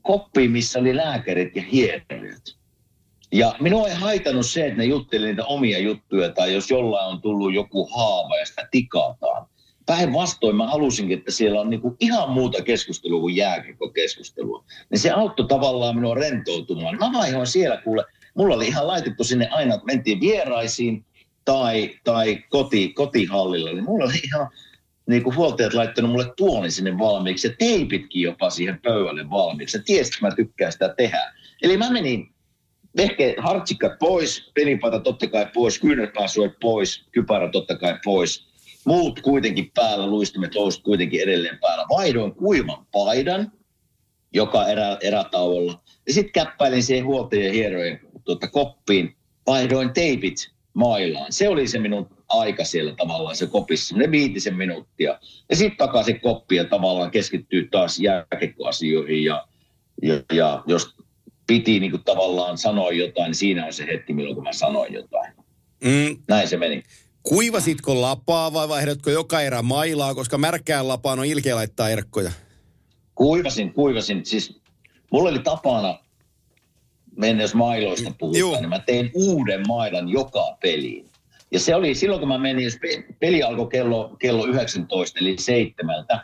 koppiin, missä oli lääkärit ja hierolijat. Ja minua ei haitannut se, että ne jutteli niitä omia juttuja tai jos jollain on tullut joku haava ja sitä tikataan. Päinvastoin mä halusinkin, että siellä on niinku ihan muuta keskustelua kuin jääkiekkokeskustelua. Niin se auttoi tavallaan minua rentoutumaan. Mä vaihoin siellä kuule, mulla oli ihan laitettu sinne aina, että mentiin vieraisiin tai, tai koti, kotihallilla. Niin mulla oli ihan niin kuin huoltajat laittanut mulle tuolin sinne valmiiksi ja teipitkin jopa siihen pöydälle valmiiksi. Ja tiesit, että mä tykkään sitä tehdä. Eli mä menin vehke, hartsikat pois, pelipaita totta kai pois, kyynärpääsuojat pois, kypärä totta kai pois. Muut kuitenkin päällä, luistimet, housut kuitenkin edelleen päällä. Vaihdoin kuivan paidan, joka erä, erätauolla. Ja sitten käppäilin siihen huoltajien hierojen tuota, koppiin, vaihdoin teipit mailaan. Se oli se minun aika siellä tavallaan se kopissa, ne viitisen minuuttia. Ja sitten takaisin koppiin ja tavallaan keskittyy taas jääkekkoasioihin ja, ja, ja jos piti niin kuin tavallaan sanoa jotain, niin siinä on se hetki, milloin mä sanoin jotain. Mm, Näin se meni. kuivasitko lapaa vai vaihdatko joka erä mailaa, koska märkään lapaan on ilkeä laittaa erkkoja? Kuivasin, kuivasin. Siis mulla oli tapana mennä, jos mailoista puhutaan, Juu. niin mä tein uuden mailan joka peliin. Ja se oli silloin, kun mä menin, peli alkoi kello, kello 19, eli seitsemältä,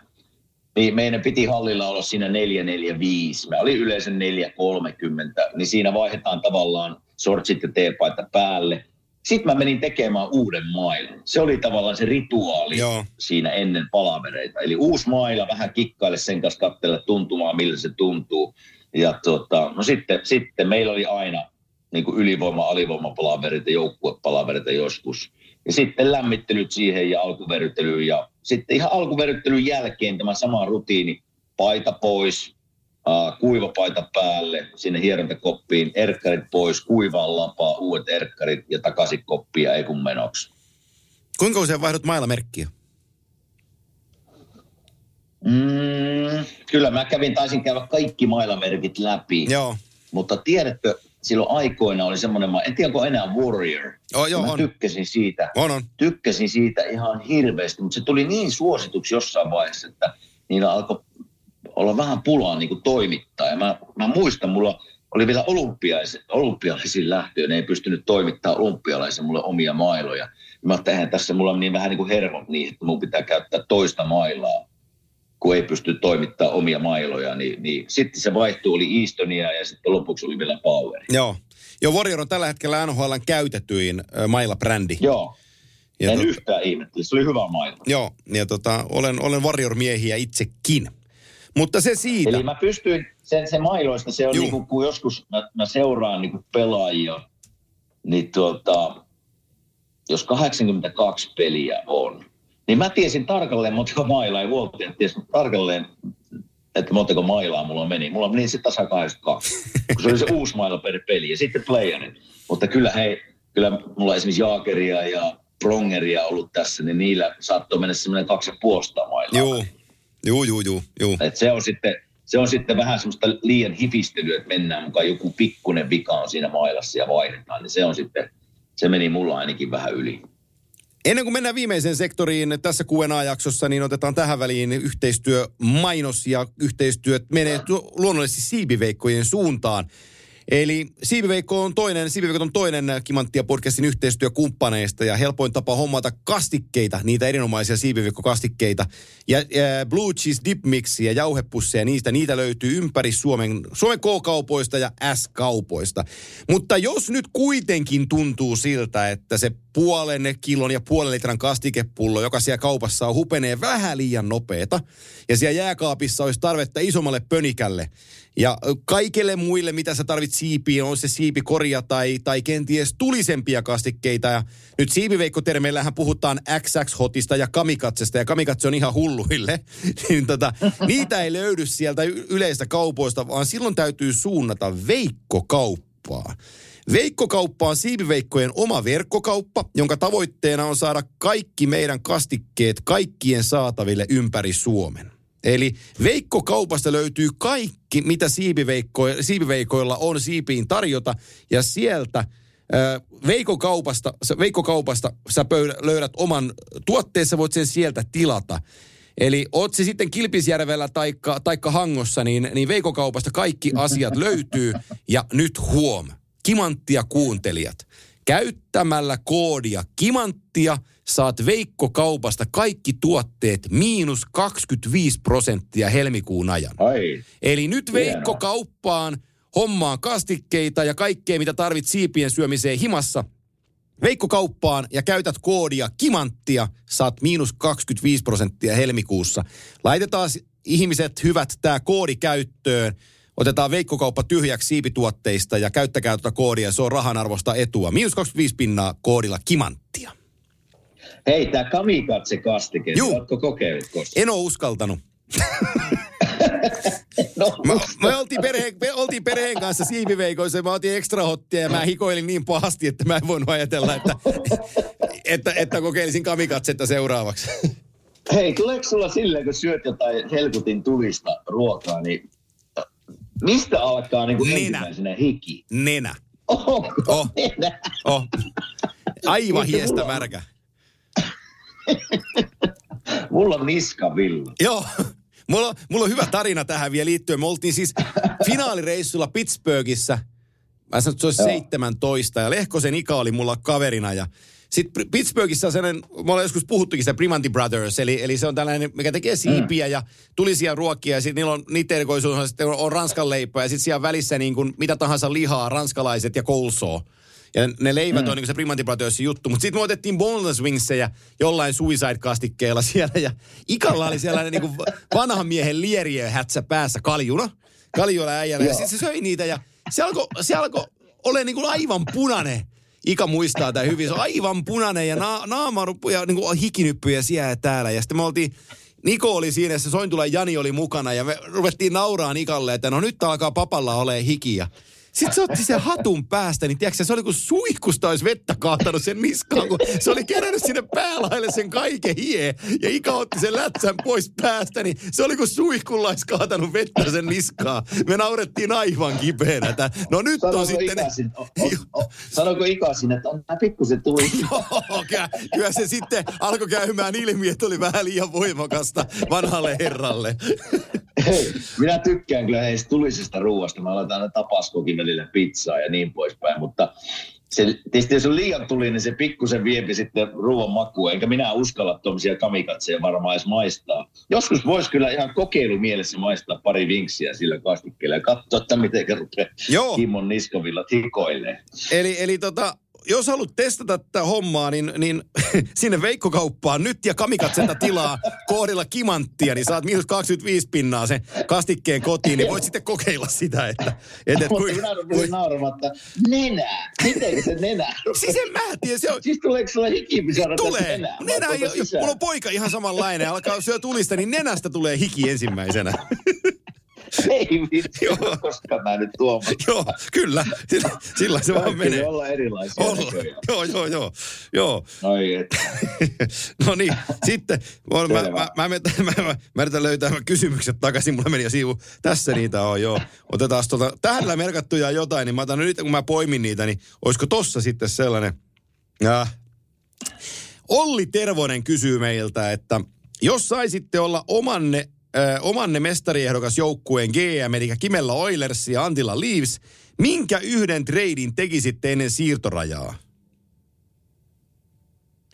niin meidän piti hallilla olla siinä 445. Mä olin yleensä 430, niin siinä vaihdetaan tavallaan sortsit ja teepaita päälle. Sitten mä menin tekemään uuden mailan. Se oli tavallaan se rituaali Joo. siinä ennen palavereita. Eli uusi maila, vähän kikkaile sen kanssa, katsella tuntumaan, millä se tuntuu. Ja tota, no sitten, sitten meillä oli aina niin kuin ylivoima, alivoima palaverit ja joukkuepalaverit joskus. Ja sitten lämmittelyt siihen ja alkuveryttelyyn. Ja sitten ihan alkuveryttelyn jälkeen tämä sama rutiini, paita pois, äh, kuivapaita päälle, sinne hierontakoppiin, erkkarit pois, kuivaan lapaa, uudet erkkarit ja takaisin koppia ei kun menoksi. Kuinka usein vaihdot mailamerkkiä? Mm, kyllä mä kävin, taisin käydä kaikki mailamerkit läpi. Joo. Mutta tiedätkö, silloin aikoina oli semmoinen, en tiedä onko enää Warrior. Oh, joo, mä on. tykkäsin siitä, On, on. tykkäsin siitä ihan hirveästi, mutta se tuli niin suosituksi jossain vaiheessa, että niillä alkoi olla vähän pulaa niin kuin toimittaa. Ja mä, mä muistan, mulla oli vielä olympialaisiin lähtöön, ne ei pystynyt toimittamaan olympialaisen mulle omia mailoja. Mä ajattelin, tässä mulla on niin vähän niin kuin hermot niin, että mun pitää käyttää toista mailaa, kun ei pysty toimittamaan omia mailoja. Niin, niin sitten se vaihtuu, oli Eastonia ja sitten lopuksi oli vielä Power. Joo. Joo, Warrior on tällä hetkellä NHLn käytetyin ö, maila-brändi. Joo, Ja en tot- yhtään ihmettele. Se oli hyvä maila. Joo, ja tota, olen, olen Warrior-miehiä itsekin. Mutta se siitä. Eli mä pystyin, sen, se mailoista, se on niin kuin, kun joskus mä, mä seuraan niin kuin pelaajia, niin tuota, jos 82 peliä on, niin mä tiesin tarkalleen montako mailaa, ei vuoltajat ties tarkalleen, että montako mailaa mulla meni. Mulla meni se tasa 82, kun se oli se uusi maila per peli ja sitten playerit. Mutta kyllä hei, kyllä mulla esimerkiksi Jaakeria ja Prongeria ollut tässä, niin niillä saattoi mennä semmoinen kaksi ja puolesta mailaa. Juu, juu, juu, juu, juu. Et se, on sitten, se on sitten vähän semmoista liian hifistelyä, että mennään mukaan joku pikkunen vika on siinä mailassa ja vaihdetaan. Niin se on sitten, se meni mulla ainakin vähän yli. Ennen kuin mennään viimeiseen sektoriin tässä Q&A-jaksossa, niin otetaan tähän väliin yhteistyö mainos ja yhteistyöt menee luonnollisesti siipiveikkojen suuntaan. Eli Siipiveikko on toinen, Siipiveikko on toinen Kimanttia podcastin yhteistyökumppaneista ja helpoin tapa hommata kastikkeita, niitä erinomaisia Siipiveikko-kastikkeita. Ja, ja Blue Cheese Dip Mixia, jauhepusseja, niistä, niitä löytyy ympäri Suomen, Suomen K-kaupoista ja S-kaupoista. Mutta jos nyt kuitenkin tuntuu siltä, että se puolen kilon ja puolen litran kastikepullo, joka siellä kaupassa on, hupenee vähän liian nopeeta. Ja siellä jääkaapissa olisi tarvetta isommalle pönikälle. Ja kaikille muille, mitä sä tarvit siipiin, on se siipikorja tai, tai kenties tulisempia kastikkeita. Ja nyt siipiveikkotermeillähän puhutaan XX-hotista ja kamikatsesta, ja kamikatse on ihan hulluille. niin tota, niitä ei löydy sieltä yleistä kaupoista, vaan silloin täytyy suunnata veikkokauppaa. Veikkokauppa on siipiveikkojen oma verkkokauppa, jonka tavoitteena on saada kaikki meidän kastikkeet kaikkien saataville ympäri Suomen. Eli Veikkokaupasta löytyy kaikki, mitä siipiveikoilla on siipiin tarjota, ja sieltä ö, Veikkokaupasta, sä- Veikkokaupasta sä pöydä, löydät oman tuotteessa, voit sen sieltä tilata. Eli oot se sitten Kilpisjärvellä taikka, taikka Hangossa, niin, niin Veikokaupasta kaikki asiat löytyy. Ja nyt huom, kimanttia kuuntelijat. Käyttämällä koodia kimanttia saat Veikkokaupasta kaikki tuotteet miinus 25 prosenttia helmikuun ajan. Ai, Eli nyt Hienoa. Veikko-kauppaan hommaan kastikkeita ja kaikkea, mitä tarvit siipien syömiseen himassa. Veikko-kauppaan ja käytät koodia KIMANTTIA, saat miinus 25 prosenttia helmikuussa. Laitetaan ihmiset hyvät tämä koodi käyttöön. Otetaan Veikkokauppa tyhjäksi siipituotteista ja käyttäkää tuota koodia, se on rahan arvosta etua. Miinus 25 pinnaa koodilla KIMANTTIA. Hei, tämä kamikatse-kastike, Juu. oletko kokeillut koskaan? En ole uskaltanut. No, Mä, me oltiin, perheen, me oltiin perheen kanssa siipiveikoissa, mä otin ekstra hottia ja mä hikoilin niin pahasti, että mä en voinut ajatella, että, että, että kokeilisin kamikatsetta seuraavaksi. Hei, tuleeko sulla silleen, kun syöt jotain helkutin tulista ruokaa, niin mistä alkaa niin kuin Nenä. ensimmäisenä hiki? Nenä. Onko Oh. nenä? Oh. Aivan hiestä märkä. Mulla on niskavilla. Joo. Mulla, mulla on hyvä tarina tähän vielä liittyen. Me oltiin siis finaalireissulla Pittsburghissa. Mä sanoin, että se olisi Joo. 17 ja Lehkosen Ika oli mulla kaverina ja sitten Pittsburghissa on sellainen, me ollaan joskus puhuttukin sitä Primanti Brothers, eli, eli se on tällainen, mikä tekee siipiä ja tulisia ruokia ja sitten niillä on, niiden erikoisuus on, sitten on, on ranskan leipää ja sitten siellä välissä niin kuin mitä tahansa lihaa, ranskalaiset ja coleslaw. Ja ne leivät mm. on niin se Primanti Brothersin juttu. Mutta sitten me otettiin boneless wingsejä jollain suicide-kastikkeella siellä. Ja Ikalla oli sellainen niin vanhan miehen lieriöhätsä päässä kaljuna. Kaljuilla äijällä. Ja sitten se söi niitä ja se alkoi se alko olemaan niin kuin aivan punainen. Ika muistaa tämän hyvin. Se on aivan punainen ja na- naama ja niin kuin hikinyppyjä siellä ja täällä. Ja sitten me oltiin, Niko oli siinä se Sointula Jani oli mukana ja me ruvettiin nauraan Ikalle, että no nyt alkaa papalla olemaan hikiä. Sitten se otti sen hatun päästä, niin tiedätkö, se oli kuin suihkusta olisi vettä kaatanut sen niskaan, kun se oli kerännyt sinne päälaille sen kaiken hie. Ja Ika otti sen lätsän pois päästä, niin se oli kuin suihkulla olisi kaatanut vettä sen niskaan. Me naurettiin aivan kipeänä. että No nyt on Sanoiko sitten... Ika, sinne, o, o, o, sanoiko Ika sinne, että on nämä pikkusen tuli. Joo, kyllä, kyllä se sitten alkoi käymään ilmi, että oli vähän liian voimakasta vanhalle herralle. Hei, minä tykkään kyllä heistä tulisesta ruuasta. Mä laitan aina tapaskokin välillä pizzaa ja niin poispäin, mutta se, tietysti jos on liian tuli, niin se pikkusen viepi sitten ruoan makua. Enkä minä uskalla tuommoisia kamikatseja varmaan edes maistaa. Joskus voisi kyllä ihan kokeilumielessä maistaa pari vinksiä sillä kastikkeella ja katsoa, että miten rupeaa Joo. Kimmon niskovilla hikoilee. Eli, eli tota, jos haluat testata tätä hommaa, niin, niin sinne Veikkokauppaan nyt ja kamikatsenta tilaa koodilla kimanttia, niin saat miinus 25 pinnaa sen kastikkeen kotiin, niin voit sitten kokeilla sitä, että... että et, Mutta kuin, minä rupesin nauramaan, että nenä, miten se nenä? siis en mä tiedä, se on, Siis tuleeko sulle hikipisara tulee. nenää? Nenä, Vai jo, mulla on poika ihan samanlainen, alkaa syö tulista, niin nenästä tulee hiki ensimmäisenä. Ei vitsi, Joo. koska mä nyt tuomaan. joo, kyllä, sillä, sillä se vaan menee. ne olla erilaisia Olla. näköjään. Joo, joo, joo, joo. Et. no niin, sitten mä, mä, mä, mä, mä, mä, mä, yritän löytää kysymykset takaisin, mulla meni jo siivu. Tässä niitä on, joo. Otetaan tuolta tähdellä merkattuja jotain, niin mä otan nyt, kun mä poimin niitä, niin olisiko tossa sitten sellainen... Ja, Olli Tervonen kysyy meiltä, että jos saisitte olla omanne, äh, omanne mestariehdokas joukkueen GM, eli Kimella Oilers ja Antilla Leaves, minkä yhden treidin tekisitte ennen siirtorajaa?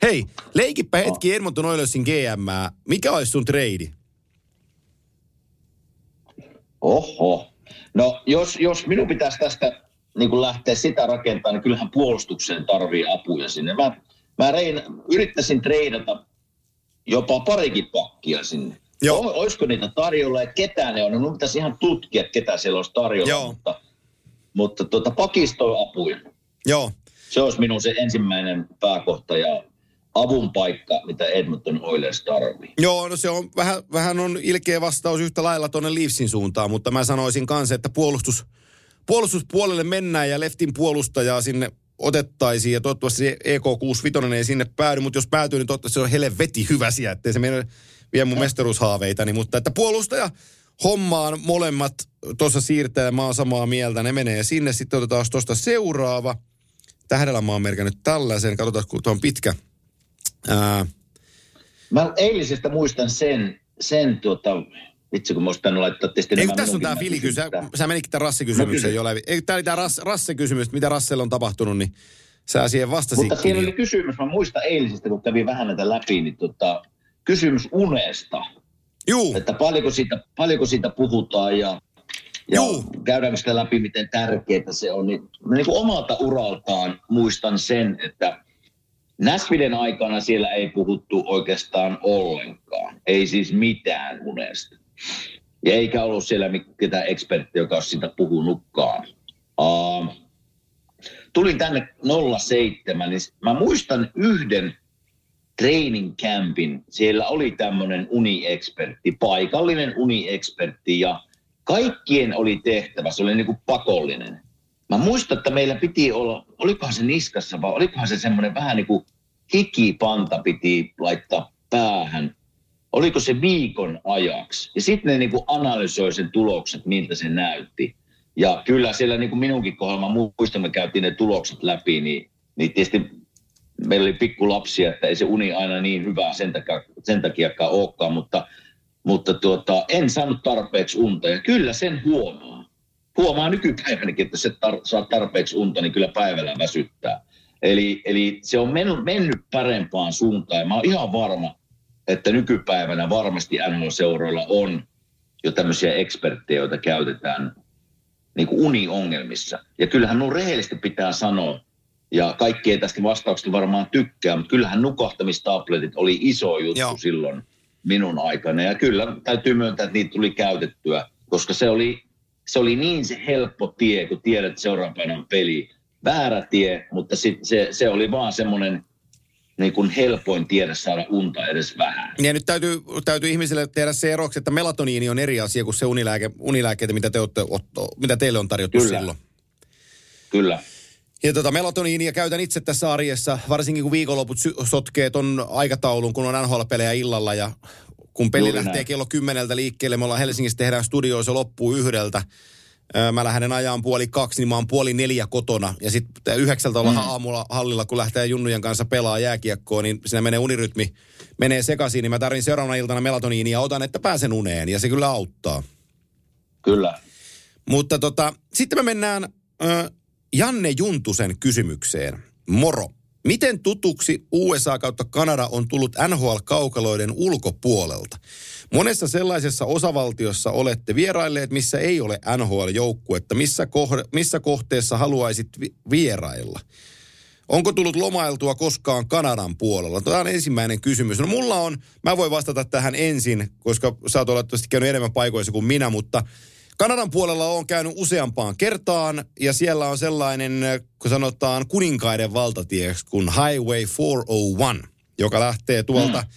Hei, leikipä hetki Edmonton Oilersin GM. Mikä olisi sun treidi? Oho. No jos, jos minun pitäisi tästä niin kuin lähteä sitä rakentamaan, niin kyllähän puolustukseen tarvii apuja sinne. Mä, mä rein, yrittäisin treidata jopa parikin pakkia sinne. Joo. O, olisiko niitä tarjolla ja ketä ne on? No pitäisi ihan tutkia, että ketä siellä olisi tarjolla. Joo. Mutta, mutta tuota, pakistoon apuja. Joo, Se olisi minun se ensimmäinen pääkohta ja avun paikka, mitä Edmonton Oilers tarvii. Joo, no se on vähän, vähän on ilkeä vastaus yhtä lailla tuonne Leafsin suuntaan, mutta mä sanoisin kanssa, että puolustus, puolustuspuolelle mennään ja leftin puolustajaa sinne otettaisiin ja toivottavasti se EK65 ei sinne päädy, mutta jos päätyy, niin toivottavasti se on helvetti hyvä sieltä, ettei se mene vie mun mestaruushaaveitani, mutta että puolustaja hommaan molemmat tuossa siirtelemään, mä oon samaa mieltä, ne menee sinne, sitten otetaan tuosta seuraava. Tähdellä mä oon merkannut tällaisen, katsotaan kun tuo on pitkä. Ää, Mä eilisestä muistan sen, sen tuota, vitsi kun tainnut laittaa tietysti Ei, tässä on tämä Fili kysymys. kysymykset. Sä, sä menikin tämän rassikysymyksen kysyn. jo läpi. Ei, tämä oli tämä ras, rassikysymys, mitä Rassella on tapahtunut, niin sä siihen vastasitkin. Mutta siinä oli kysymys, mä muistan eilisestä, kun kävin vähän näitä läpi, niin tota, kysymys unesta. Juu, Että paljonko siitä, paljonko siitä puhutaan ja, ja Juu. käydäänkö sitä läpi, miten tärkeää se on. Niin, niin kuin omalta uraltaan muistan sen, että Näsviden aikana siellä ei puhuttu oikeastaan ollenkaan. Ei siis mitään unesta. Ja eikä ollut siellä mi- ketään eksperttiä, joka olisi siitä puhunutkaan. Uh, tulin tänne 07, niin mä muistan yhden training campin. Siellä oli tämmöinen uniekspertti, paikallinen uniekspertti ja kaikkien oli tehtävä, se oli niin kuin pakollinen. Mä muistan, että meillä piti olla, olikohan se niskassa vai olikohan se semmoinen vähän niin kuin hikipanta piti laittaa päähän. Oliko se viikon ajaksi? Ja sitten ne niin kuin analysoi sen tulokset, miltä se näytti. Ja kyllä siellä niin kuin minunkin kohdalla, mä muistan, me käytiin ne tulokset läpi, niin, niin tietysti meillä oli pikkulapsia, että ei se uni aina niin hyvää sen takia, sen takiakaan olekaan, mutta, mutta tuota, en saanut tarpeeksi unta. Ja kyllä sen huomaa. Huomaa nykypäivänäkin, että se tar- saa tarpeeksi unta, niin kyllä päivällä väsyttää. Eli, eli se on mennyt, mennyt parempaan suuntaan. Ja mä oon ihan varma, että nykypäivänä varmasti NHL-seuroilla on jo tämmöisiä eksperttejä, joita käytetään niin kuin uniongelmissa. Ja kyllähän nuo rehellisesti pitää sanoa, ja kaikki ei tästä vastauksesta varmaan tykkää, mutta kyllähän nukahtamistabletit oli iso juttu Joo. Silloin minun aikana. Ja kyllä täytyy myöntää, että niitä tuli käytettyä, koska se oli, se oli niin se helppo tie, kun tiedät, että seuraavana on peli. Väärä tie, mutta sit se, se oli vaan semmoinen niin kuin helpoin tiedä saada unta edes vähän. ja nyt täytyy, täytyy ihmisille tehdä se eroksi, että melatoniini on eri asia kuin se unilääke, unilääkkeitä, mitä, te olette, mitä teille on tarjottu Kyllä. silloin. Kyllä. Ja tota melatoniinia käytän itse tässä arjessa, varsinkin kun viikonloput sy- sotkee ton aikataulun, kun on NHL-pelejä illalla ja kun peli Juuri lähtee näin. kello kymmeneltä liikkeelle, me ollaan Helsingissä, tehdään studioissa loppuu yhdeltä. Mä lähden ajaan puoli kaksi, niin mä oon puoli neljä kotona. Ja sitten yhdeksältä ollaan mm. aamulla hallilla, kun lähtee junnujen kanssa pelaa jääkiekkoa, niin siinä menee unirytmi, menee sekaisin, niin mä tarvin seuraavana iltana melatoniinia ja otan, että pääsen uneen. Ja se kyllä auttaa. Kyllä. Mutta tota, sitten me mennään ö, Janne Juntusen kysymykseen. Moro. Miten tutuksi USA kautta Kanada on tullut NHL-kaukaloiden ulkopuolelta? Monessa sellaisessa osavaltiossa olette vierailleet, missä ei ole NHL-joukkuetta. Missä, kohde, missä kohteessa haluaisit vi- vierailla? Onko tullut lomailtua koskaan Kanadan puolella? Tämä on ensimmäinen kysymys. No mulla on, mä voin vastata tähän ensin, koska sä oot olettavasti käynyt enemmän paikoissa kuin minä, mutta Kanadan puolella on käynyt useampaan kertaan ja siellä on sellainen, kun sanotaan kuninkaiden valtatie, kuin Highway 401, joka lähtee tuolta mm.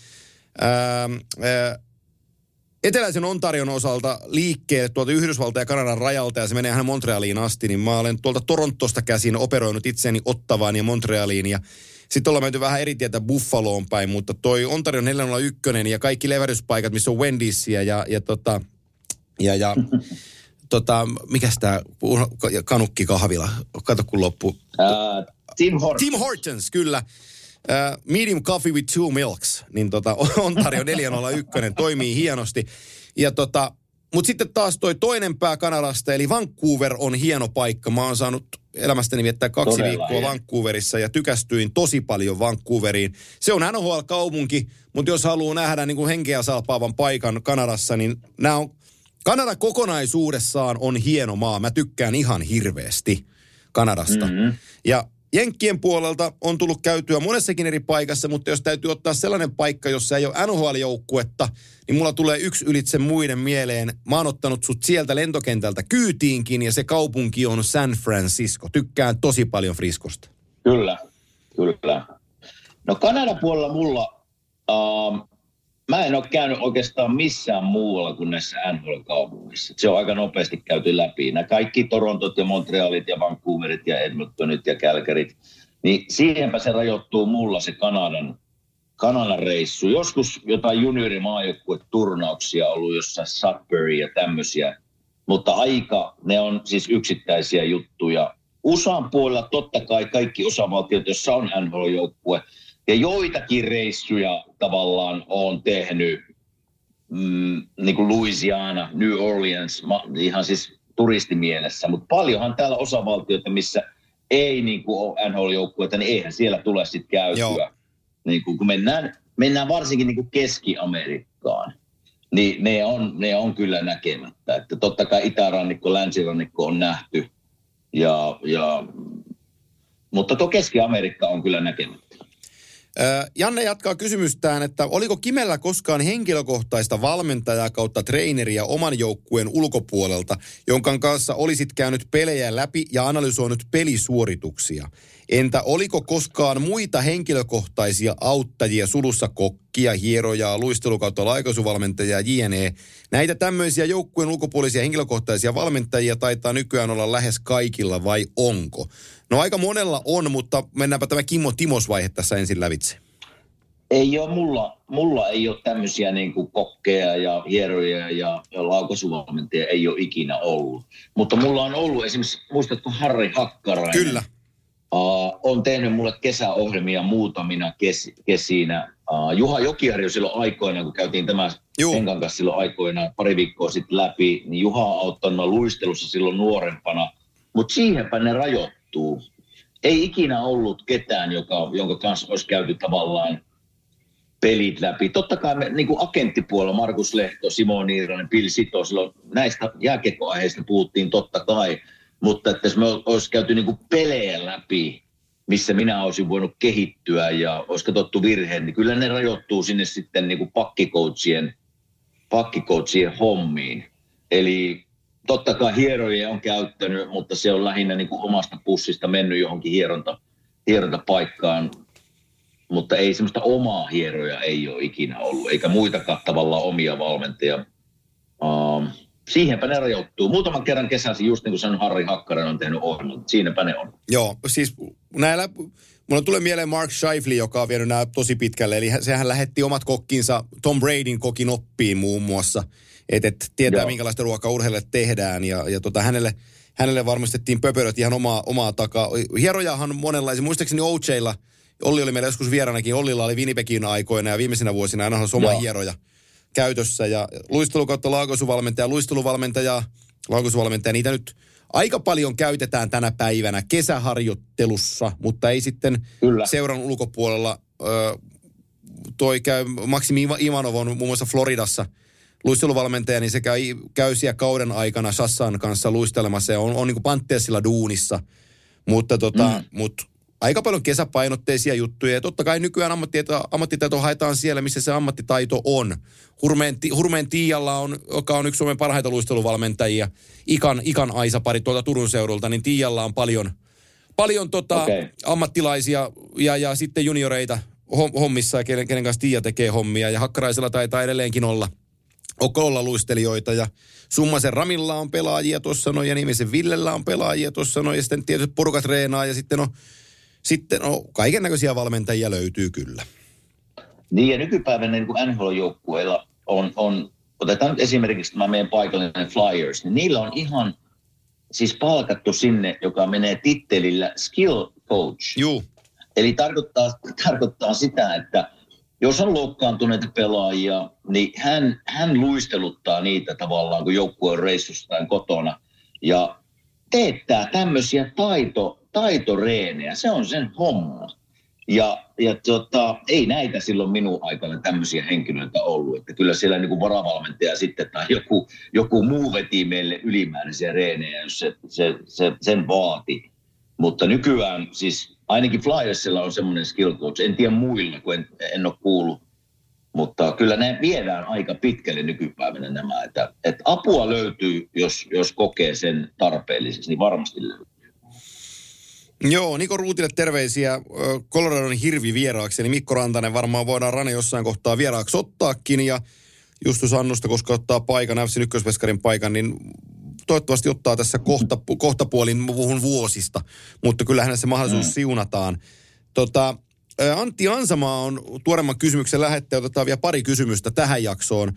ää, ää, eteläisen Ontarion osalta liikkeelle tuolta Yhdysvaltain ja Kanadan rajalta ja se menee ihan Montrealiin asti, niin mä olen tuolta Torontosta käsin operoinut itseäni Ottavaan ja Montrealiin ja sitten ollaan menty vähän eri tietä Buffaloon päin, mutta toi Ontario 401 ja kaikki levähdyspaikat, missä on Wendysia ja, ja tota, ja, ja tota, mikäs tää kanukki kahvila, kato kun loppu. Uh, Tim Hortons. Tim Hortons, kyllä. Uh, medium coffee with two milks, niin tota, Ontario 401 toimii hienosti. Ja tota, mutta sitten taas toi toinen pää Kanadasta, eli Vancouver on hieno paikka. Mä oon saanut elämästäni viettää kaksi Todella viikkoa hieno. Vancouverissa ja tykästyin tosi paljon Vancouveriin. Se on NHL-kaupunki, mutta jos haluaa nähdä niin kuin henkeä salpaavan paikan Kanadassa, niin nämä on Kanada kokonaisuudessaan on hieno maa. Mä tykkään ihan hirveästi Kanadasta. Mm-hmm. Ja Jenkkien puolelta on tullut käytyä monessakin eri paikassa, mutta jos täytyy ottaa sellainen paikka, jossa ei ole NHL-joukkuetta, niin mulla tulee yksi ylitse muiden mieleen. Mä oon ottanut sut sieltä lentokentältä kyytiinkin ja se kaupunki on San Francisco. Tykkään tosi paljon Friskosta. Kyllä, kyllä. No Kanadan puolella mulla, uh, mä en ole käynyt oikeastaan missään muualla kuin näissä NHL-kaupungissa. Se on aika nopeasti käyty läpi. Nämä kaikki Torontot ja Montrealit ja Vancouverit ja Edmontonit ja Calgaryt, niin siihenpä se rajoittuu mulla se Kanadan, Kanadan reissu. Joskus jotain juniorimaajoukkueturnauksia ollut jossain Sudbury ja tämmöisiä, mutta aika, ne on siis yksittäisiä juttuja. USAn puolella totta kai kaikki osavaltiot, joissa on NHL-joukkue, ja joitakin reissuja tavallaan on tehnyt, mm, niin kuin Louisiana, New Orleans, ihan siis turistimielessä, mutta paljonhan täällä osavaltioita, missä ei niin kuin ole NHL-joukkueita, niin eihän siellä tule sitten käytyä. Niin kuin, kun mennään, mennään varsinkin niin kuin Keski-Amerikkaan, niin ne on, ne on kyllä näkemättä. Että totta kai itärannikko, länsirannikko on nähty, ja, ja, mutta tuo Keski-Amerikka on kyllä näkemättä. Janne jatkaa kysymystään, että oliko Kimellä koskaan henkilökohtaista valmentajaa kautta treeneriä oman joukkueen ulkopuolelta, jonka kanssa olisit käynyt pelejä läpi ja analysoinut pelisuorituksia? Entä oliko koskaan muita henkilökohtaisia auttajia sulussa kokkia, hierojaa, luistelukautta laikaisuvalmentajaa, jne? Näitä tämmöisiä joukkueen ulkopuolisia henkilökohtaisia valmentajia taitaa nykyään olla lähes kaikilla vai onko? No aika monella on, mutta mennäänpä tämä Kimmo Timos-vaihe tässä ensin lävitse. Ei ole mulla, mulla ei ole tämmöisiä niin kuin kokkeja ja hieroja ja, ja laukaisuvalmentajia ei ole ikinä ollut. Mutta mulla on ollut esimerkiksi, muistatko Harri Hakkarainen? Kyllä. Uh, on tehnyt mulle kesäohjelmia muutamina kes, kesinä. Uh, Juha Jokiharju silloin aikoina, kun käytiin tämä Henkan kanssa silloin aikoina pari viikkoa sitten läpi, niin Juha on auttanut luistelussa silloin nuorempana. Mutta siihenpä ne rajoittuu. Ei ikinä ollut ketään, joka, jonka kanssa olisi käyty tavallaan pelit läpi. Totta kai me, niin kuin agenttipuolella, Markus Lehto, Simo Niiranen, Pil Sito, silloin näistä jääkekoaiheista puhuttiin totta kai – mutta että jos me olisi käyty niin kuin pelejä läpi, missä minä olisin voinut kehittyä ja olisi katsottu virheen, niin kyllä ne rajoittuu sinne sitten niin kuin pakkikoutsien, pakkikoutsien hommiin. Eli totta kai hieroja on käyttänyt, mutta se on lähinnä niin kuin omasta pussista mennyt johonkin hieronta, hierontapaikkaan. Mutta ei semmoista omaa hieroja ei ole ikinä ollut, eikä muitakaan tavallaan omia valmentajia. Um, siihenpä ne rajoittuu. Muutaman kerran kesäsi, just niin kuin sanon, Harri Hakkaren on tehnyt ohjelman. Siinäpä ne on. Joo, siis näillä, mulla tulee mieleen Mark Scheifele, joka on vienyt nämä tosi pitkälle. Eli sehän lähetti omat kokkinsa Tom Bradyn kokin oppiin muun muassa. Että et tietää, Joo. minkälaista ruokaa urheille tehdään. Ja, ja tota, hänelle, hänelle varmistettiin pöpöröt ihan omaa, omaa takaa. Hierojahan monenlaisia. Muistaakseni OJlla, Olli oli meillä joskus vieraanakin. Ollilla oli Winnipegin aikoina ja viimeisenä vuosina aina oma hieroja käytössä. Ja luistelu kautta laukaisuvalmentaja, luisteluvalmentaja, laukaisuvalmentaja, niitä nyt aika paljon käytetään tänä päivänä kesäharjoittelussa, mutta ei sitten Kyllä. seuran ulkopuolella. Ö, toi käy, Maksimi Ivanov on muun muassa Floridassa luisteluvalmentaja, niin se käy, käy siellä kauden aikana Sassan kanssa luistelemassa ja on, on niin pantteessilla duunissa. Mutta tota, mm. mut aika paljon kesäpainotteisia juttuja. Ja totta kai nykyään ammattitaito, ammattitaito haetaan siellä, missä se ammattitaito on. Hurmeen, Hurmeen Tiialla on, joka on yksi Suomen parhaita luisteluvalmentajia, Ikan, Ikan Aisa-pari tuolta Turun seudulta, niin Tiialla on paljon, paljon tota Okei. ammattilaisia ja, ja sitten junioreita hom- hommissa, ja kenen, kenen kanssa Tiia tekee hommia. Ja Hakkaraisella taitaa edelleenkin olla, olla luistelijoita ja Summasen Ramilla on pelaajia tuossa noin ja Nimisen Villellä on pelaajia tuossa noin ja sitten tietysti porukat treenaa ja sitten on, sitten on kaiken näköisiä valmentajia löytyy kyllä. Niin ja nykypäivänä niin kuin NHL-joukkueilla on, on, otetaan nyt esimerkiksi tämä meidän paikallinen Flyers, niin niillä on ihan siis palkattu sinne, joka menee tittelillä skill coach. Juu, Eli tarkoittaa, tarkoittaa sitä, että jos on loukkaantuneita pelaajia, niin hän, hän luisteluttaa niitä tavallaan, kun joukkue on reissussa kotona. Ja teettää tämmöisiä taito, taitoreenejä. Se on sen homma. Ja, ja tota, ei näitä silloin minun aikana tämmöisiä henkilöitä ollut. Että kyllä siellä niin kuin varavalmentaja sitten tai joku, joku muu veti meille ylimääräisiä reenejä, jos se, se, se, sen vaati. Mutta nykyään siis ainakin Flyersilla on semmoinen skill coach. En tiedä muilla, kun en, en ole kuullut. Mutta kyllä ne viedään aika pitkälle nykypäivänä nämä. Että, että apua löytyy, jos, jos kokee sen tarpeelliseksi, niin varmasti löytyy. Joo, Niko Ruutille terveisiä Coloradon hirvi vieraaksi, eli Mikko Rantanen varmaan voidaan Rane jossain kohtaa vieraaksi ottaakin, ja Justus Annusta, koska ottaa paikan, FC ykkösveskarin paikan, niin toivottavasti ottaa tässä kohta, kohtapuolin, puhun vuosista, mutta kyllähän se mahdollisuus mm. siunataan. Tota, Antti Ansamaa on tuoremman kysymyksen lähettäjä, otetaan vielä pari kysymystä tähän jaksoon.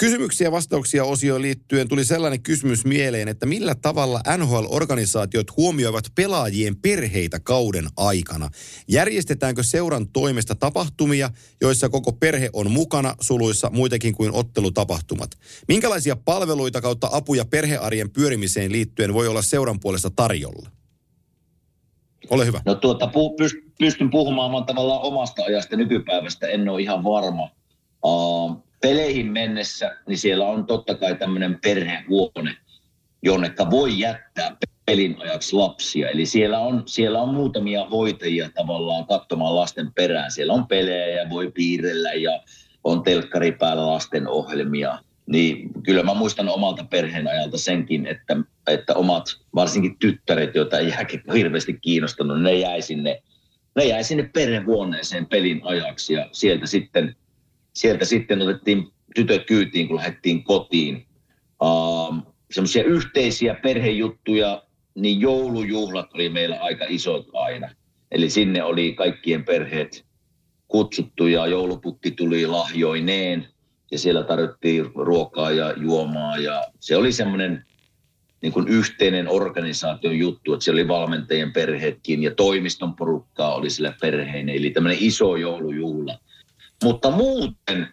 Kysymyksiä ja vastauksia osioon liittyen tuli sellainen kysymys mieleen, että millä tavalla NHL-organisaatiot huomioivat pelaajien perheitä kauden aikana? Järjestetäänkö seuran toimesta tapahtumia, joissa koko perhe on mukana suluissa muitakin kuin ottelutapahtumat? Minkälaisia palveluita kautta apuja perhearjen pyörimiseen liittyen voi olla seuran puolesta tarjolla? Ole hyvä. No tuota, pu, pyst- pystyn puhumaan tavallaan omasta ajasta nykypäivästä, en ole ihan varma. Uh, peleihin mennessä, niin siellä on totta kai tämmöinen perhehuone, jonneka voi jättää pelin ajaksi lapsia. Eli siellä on, siellä on muutamia hoitajia tavallaan katsomaan lasten perään. Siellä on pelejä ja voi piirrellä ja on telkkari päällä lasten ohjelmia. Niin kyllä mä muistan omalta perheen ajalta senkin, että, että omat, varsinkin tyttäret, joita ei jääkin hirveästi kiinnostanut, ne jäi sinne, ne jäi sinne perhehuoneeseen pelin ajaksi ja sieltä sitten, sieltä sitten otettiin tytöt kyytiin, kun lähdettiin kotiin. Um, Semmoisia yhteisiä perhejuttuja, niin joulujuhlat oli meillä aika isot aina. Eli sinne oli kaikkien perheet kutsuttu ja joulupukki tuli lahjoineen ja siellä tarjottiin ruokaa ja juomaa ja se oli semmoinen niin kuin yhteinen organisaation juttu, että siellä oli valmentajien perheetkin ja toimiston porukkaa oli sillä perheineen, eli tämmöinen iso joulujuhla. Mutta muuten,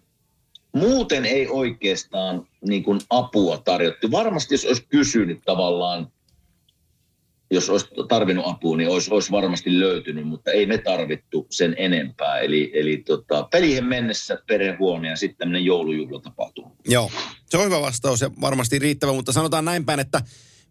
muuten ei oikeastaan niin kuin apua tarjottu. Varmasti jos olisi kysynyt tavallaan, jos olisi tarvinnut apua, niin olisi, olisi varmasti löytynyt, mutta ei me tarvittu sen enempää. Eli, eli tota, peliin mennessä perhehuone ja sitten tämmöinen joulujuhlatapahtuma. Joo, se on hyvä vastaus ja varmasti riittävä, mutta sanotaan näin päin, että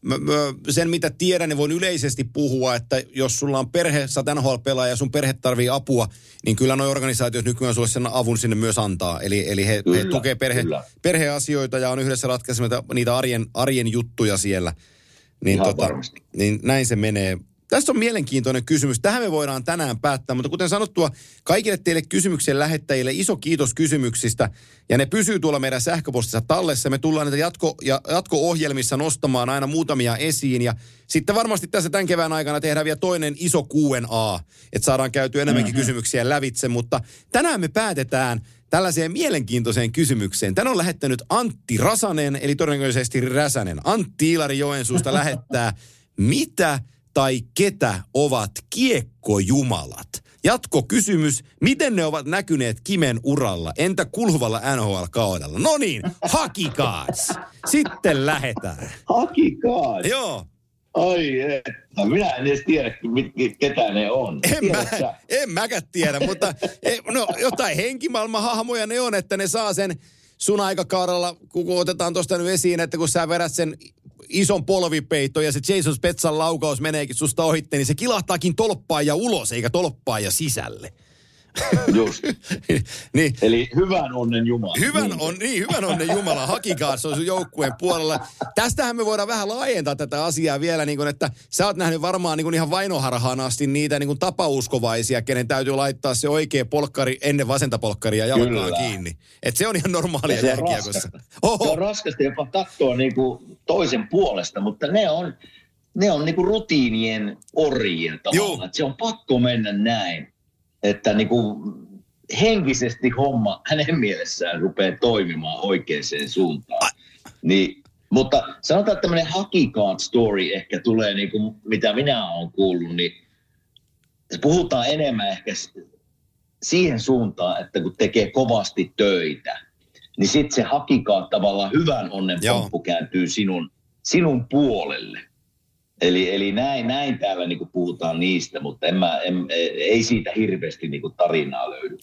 mä, mä, sen mitä tiedän, niin voin yleisesti puhua, että jos sulla on perhe, sä oot ja sun perhe tarvii apua, niin kyllä nuo organisaatiot nykyään sulle sen avun sinne myös antaa. Eli, eli he, Kyllä, he tukee perhe, kyllä. perheasioita ja on yhdessä ratkaisemassa niitä arjen, arjen juttuja siellä. Niin, Ihan varmasti. niin näin se menee. Tässä on mielenkiintoinen kysymys. Tähän me voidaan tänään päättää, mutta kuten sanottua, kaikille teille kysymyksen lähettäjille iso kiitos kysymyksistä. Ja ne pysyy tuolla meidän sähköpostissa tallessa. Me tullaan näitä jatko, ja, jatko-ohjelmissa nostamaan aina muutamia esiin. Ja sitten varmasti tässä tämän kevään aikana tehdään vielä toinen iso Q&A, että saadaan käyty enemmänkin mm-hmm. kysymyksiä lävitse. Mutta tänään me päätetään tällaiseen mielenkiintoiseen kysymykseen. Tän on lähettänyt Antti Rasanen, eli todennäköisesti Räsänen. Antti Ilari Joensuusta lähettää, mitä tai ketä ovat kiekkojumalat? Jatko kysymys, miten ne ovat näkyneet Kimen uralla? Entä kulhuvalla NHL-kaudella? No niin, hakikaas. Sitten lähetään. Hakikaa! Joo. Ai että, minä en edes tiedä, mit- ketä ne on. En, mä, Tiedätkö en mäkään tiedä, mutta e, no, jotain henkimaailman hahmoja ne on, että ne saa sen sun aikakaudella, kun otetaan tuosta nyt esiin, että kun sä vedät sen ison polvipeitto ja se Jason Spetsan laukaus meneekin susta ohitte, niin se kilahtaakin tolppaan ja ulos, eikä tolppaan ja sisälle. Just. niin, Eli hyvän onnen Jumala. Hyvän, Niin. on, niin, hyvän onnen Jumala, hakikaa se on sun joukkueen puolella. Tästähän me voidaan vähän laajentaa tätä asiaa vielä, niin kuin, että sä oot nähnyt varmaan niin kuin ihan vainoharhaan asti niitä niin kuin tapauskovaisia, kenen täytyy laittaa se oikea polkkari ennen vasenta polkkaria jalkaan Kyllä. kiinni. Et se on ihan normaalia Ja se on jälkiekossa. raskasta. Se on raskasta jopa katsoa niin kuin toisen puolesta, mutta ne on, ne on niin kuin rutiinien orjia tavallaan. Se on pakko mennä näin, että niin kuin henkisesti homma hänen mielessään rupeaa toimimaan oikeaan suuntaan. Niin, mutta sanotaan, että tämmöinen hakikaat story ehkä tulee, niin kuin, mitä minä olen kuullut, niin puhutaan enemmän ehkä siihen suuntaan, että kun tekee kovasti töitä, niin sitten se hakikaa tavallaan hyvän onnen pomppu kääntyy sinun, sinun puolelle. Eli, eli näin, näin täällä niinku puhutaan niistä, mutta en mä, en, ei siitä hirveästi niinku tarinaa löydy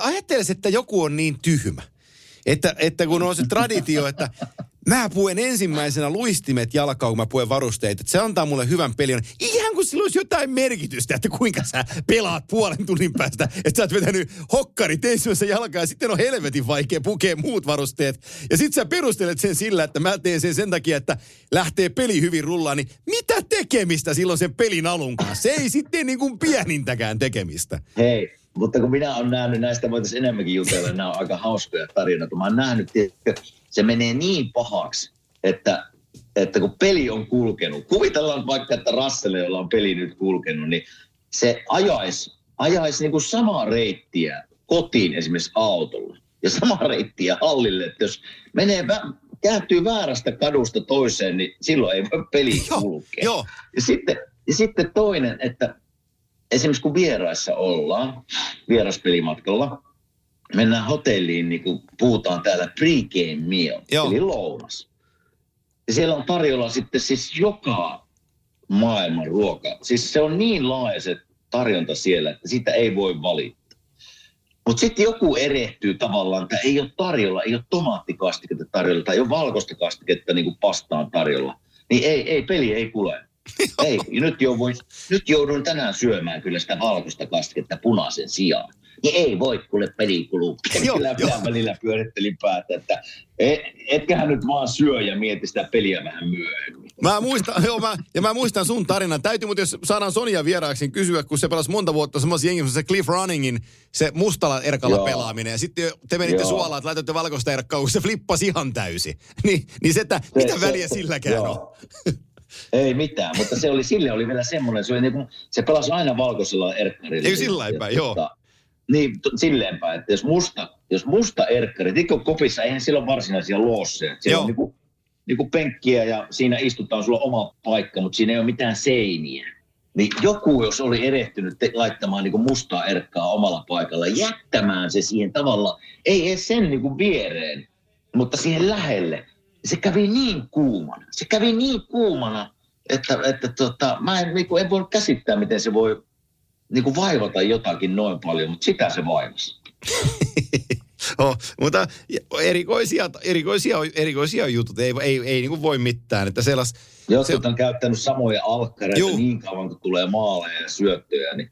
ajattelisi, että joku on niin tyhmä, että, että kun on se traditio, että mä puen ensimmäisenä luistimet jalkaan, kun mä puen varusteita, se antaa mulle hyvän pelin. Ihan kuin sillä olisi jotain merkitystä, että kuinka sä pelaat puolen tunnin päästä, että sä oot vetänyt hokkarit ensimmäisessä jalkaan ja sitten on helvetin vaikea pukea muut varusteet. Ja sit sä perustelet sen sillä, että mä teen sen sen takia, että lähtee peli hyvin rullaan, niin mitä tekemistä silloin sen pelin alun kanssa? Se ei sitten niin kuin pienintäkään tekemistä. Hei, mutta kun minä olen nähnyt, näistä voitaisiin enemmänkin jutella, nämä on aika hauskoja tarinoita. Mä oon nähnyt, että se menee niin pahaksi, että, että kun peli on kulkenut, kuvitellaan vaikka, että Rasselle, jolla on peli nyt kulkenut, niin se ajaisi, ajaisi niin kuin samaa reittiä kotiin esimerkiksi autolla ja samaa reittiä hallille, että jos menee vä- kääntyy väärästä kadusta toiseen, niin silloin ei voi peli Joo, kulkea. joo. Ja sitten, ja sitten toinen, että esimerkiksi kun vieraissa ollaan, vieraspelimatkalla, mennään hotelliin, niin kuin puhutaan täällä pregame meal, Joo. eli lounas. Ja siellä on tarjolla sitten siis joka maailman ruoka. Siis se on niin laaja se tarjonta siellä, että sitä ei voi valittaa. Mutta sitten joku erehtyy tavallaan, että ei ole tarjolla, ei ole tomaattikastiketta tarjolla tai ei ole valkoista kastiketta niin kuin pastaan tarjolla. Niin ei, ei peli ei kule. Ei, nyt jouduin, nyt jouduin tänään syömään kyllä sitä valkoista kastiketta punaisen sijaan. Niin ei voi, kuule peli kuluu. Kyllä minä välillä pyörittelin päätä, että et, etkähän nyt vaan syö ja mieti sitä peliä vähän myöhemmin. Mä muistan, joo, mä, ja mä muistan sun tarinan. Täytyy, mutta jos saadaan Sonia vieraaksi, niin kysyä, kun se pelasi monta vuotta semmoisen jengin, se Cliff Runningin, se mustalla erkalla Joo. pelaaminen. Ja sitten te menitte Joo. suolaan, että laitatte valkoista erkkaa, kun se flippasi ihan täysi. Niin, niin se, että Se- mitä se- väliä silläkään joo. on? Ei mitään, mutta se oli, sille oli vielä semmoinen, se, oli niin kuin, se pelasi aina valkoisella erkkarilla. Ei sillä lailla päin, joo. Niin, t- silleen päin, että jos musta, jos musta erkkari, tikko kopissa, eihän sillä ole varsinaisia loosseja. Siellä Joo. on niin kuin, niin kuin penkkiä ja siinä istutaan sulla oma paikka, mutta siinä ei ole mitään seiniä. Niin joku, jos oli erehtynyt te- laittamaan niin kuin mustaa erkkaa omalla paikalla, jättämään se siihen tavalla, ei edes sen niin kuin viereen, mutta siihen lähelle. Se kävi niin kuumana. Se kävi niin kuumana, että, että tota, mä en, niin kuin, en voi käsittää, miten se voi niin kuin vaivata jotakin noin paljon, mutta sitä se vaivasi. oh, mutta erikoisia, erikoisia, erikoisia jutut, ei, ei, ei niin kuin voi mitään. Että sellas, Jotkut Se- on käyttänyt samoja alkkareita Juu. niin kauan, kun tulee maaleja ja syöttöjä, niin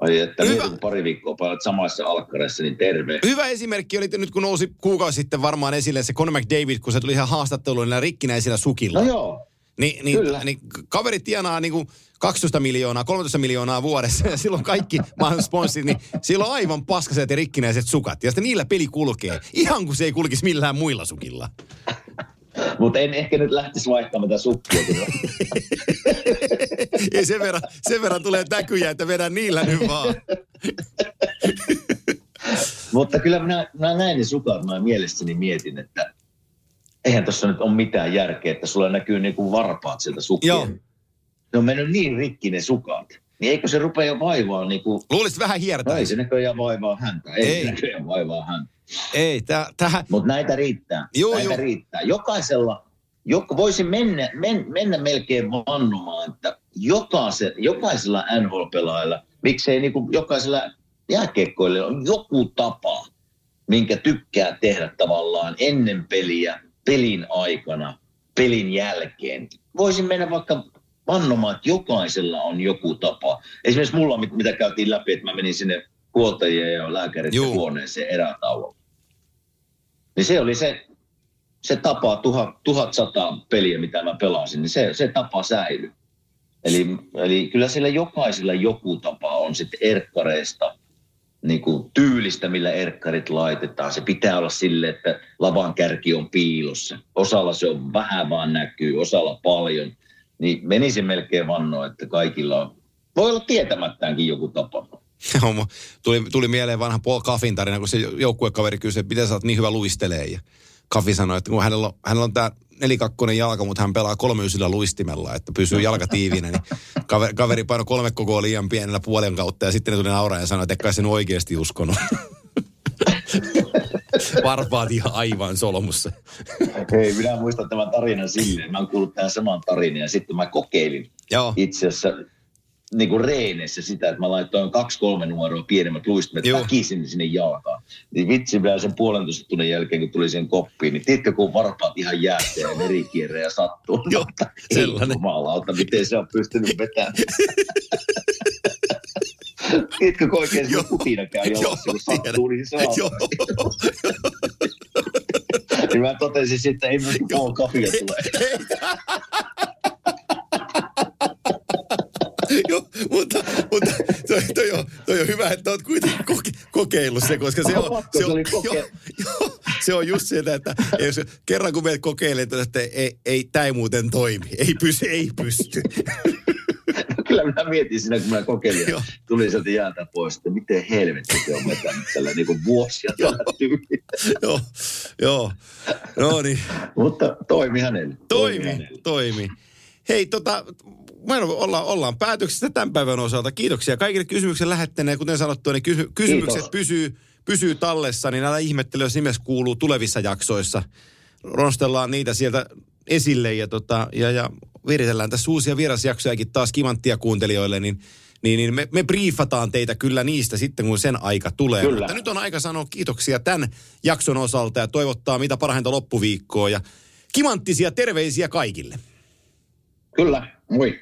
ai että Hyvä. pari viikkoa painat samassa alkkareissa, niin terve. Hyvä esimerkki oli nyt, kun nousi kuukausi sitten varmaan esille se Conor McDavid, kun se tuli ihan haastatteluun näillä rikkinäisillä sukilla. No joo, Niin, niin, Kyllä. niin kaveri tienaa niin kuin 12 miljoonaa, 13 miljoonaa vuodessa ja silloin kaikki maailman sponssit, niin sillä on aivan paskaset ja rikkinäiset sukat. Ja sitten niillä peli kulkee, ihan kuin se ei kulkisi millään muilla sukilla. mutta en ehkä nyt lähtisi vaihtamaan tätä sukkia. Ei sen verran, sen verran tulee täkyjä, että vedän niillä nyt vaan. mutta kyllä minä, minä näin ne sukat, mä mielessäni mietin, että eihän tuossa nyt ole mitään järkeä, että sulla näkyy niin kuin varpaat sieltä sukkien. Joo. Ne on mennyt niin rikki ne sukat. Niin eikö se rupea jo vaivaa niin kuin Luulisit vähän No ei se näköjään vaivaa häntä. Ei, Ei. se näköjään vaivaa häntä. Ei, täh, tähän, Mutta näitä riittää. Joo, näitä joo. riittää. Jokaisella, joka, voisin mennä, men, mennä melkein vannomaan, että jokaise, jokaisella NHL-pelaajalla, miksei niin kuin jokaisella jääkiekkoilla on joku tapa, minkä tykkää tehdä tavallaan ennen peliä, pelin aikana, pelin jälkeen. Voisin mennä vaikka vannomaan, että jokaisella on joku tapa. Esimerkiksi mulla, mitä käytiin läpi, että mä menin sinne huoltajien ja lääkärit huoneeseen erätauolla. Niin se oli se, se tapa, tuhat, 1100 peliä, mitä mä pelasin, niin se, se tapa säilyi. Eli, eli kyllä siellä jokaisella joku tapa on sitten erkkareista, niin kuin tyylistä, millä erkkarit laitetaan. Se pitää olla sille, että lavan kärki on piilossa. Osalla se on vähän vaan näkyy, osalla paljon. Niin menisin melkein vannoa, että kaikilla on, voi olla tietämättäänkin joku tapa. tuli, tuli mieleen vanha Paul Kaffin tarina, kun se joukkuekaveri kysyi, että miten sä oot niin hyvä luistelee. Ja Kaffi sanoi, että kun hänellä on, hänellä on tämä nelikakkonen jalka, mutta hän pelaa kolmeysillä luistimella, että pysyy jalka tiiviinä, niin kaveri, kaveri painoi kolme kokoa liian pienellä puolen kautta ja sitten ne tuli nauraa ja sanoi, että kai sen oikeasti uskonut. Varpaat ihan aivan solmussa. Hei, minä muistan tämän tarinan silleen. Mä oon kuullut tämän saman tarinan ja sitten mä kokeilin Joo. itse asiassa niin kuin reenessä sitä, että mä laitoin kaksi-kolme numeroa pienemmät luistimet väkisin sinne jalkaan. Niin vitsi vielä sen puolentoista tunnin jälkeen, kun tuli sen koppiin, niin tiedätkö, kun varpaat ihan jäästä ja merikierrejä sattuu. Joo, sellainen. Jumalauta, miten se on pystynyt vetämään. Tiedätkö, kun oikein se putina käy jalassa, kun sattuu, niin se on. niin mä totesin sitten, että ei Paul Kafia tule. Joo, mutta, mutta toi, toi, on, toi on hyvä, että olet kuitenkin koke, kokeillut se, koska se on, se on, jo, jo, se on just sitä, että jos kerran kun meidät kokeilet, että ei, ei tämä ei muuten toimi, ei pysy, ei pysty. Kyllä minä mietin siinä, kun mä kokeilin, Joo. tuli sieltä jäältä pois, että miten helvetti se on vetänyt tällä niin kuin vuosia tällä Joo, joo. No niin. Mutta toimi hänelle. Toimi, toimi. Hänelle. toimi. Hei, tota, ollaan, ollaan päätöksessä tämän päivän osalta. Kiitoksia kaikille kysymyksen lähettäneille. Kuten sanottu, niin kysy, kysymykset pysyy, pysyy tallessa, niin älä ihmettele, jos nimessä kuuluu tulevissa jaksoissa. Rostellaan niitä sieltä esille ja, tota, ja, ja viritellään tässä uusia vierasjaksojakin taas kimanttia kuuntelijoille, niin niin, niin me, me briefataan teitä kyllä niistä sitten, kun sen aika tulee. Kyllä. Mutta nyt on aika sanoa kiitoksia tämän jakson osalta ja toivottaa mitä parhainta loppuviikkoa ja kimanttisia terveisiä kaikille. Kyllä, moi.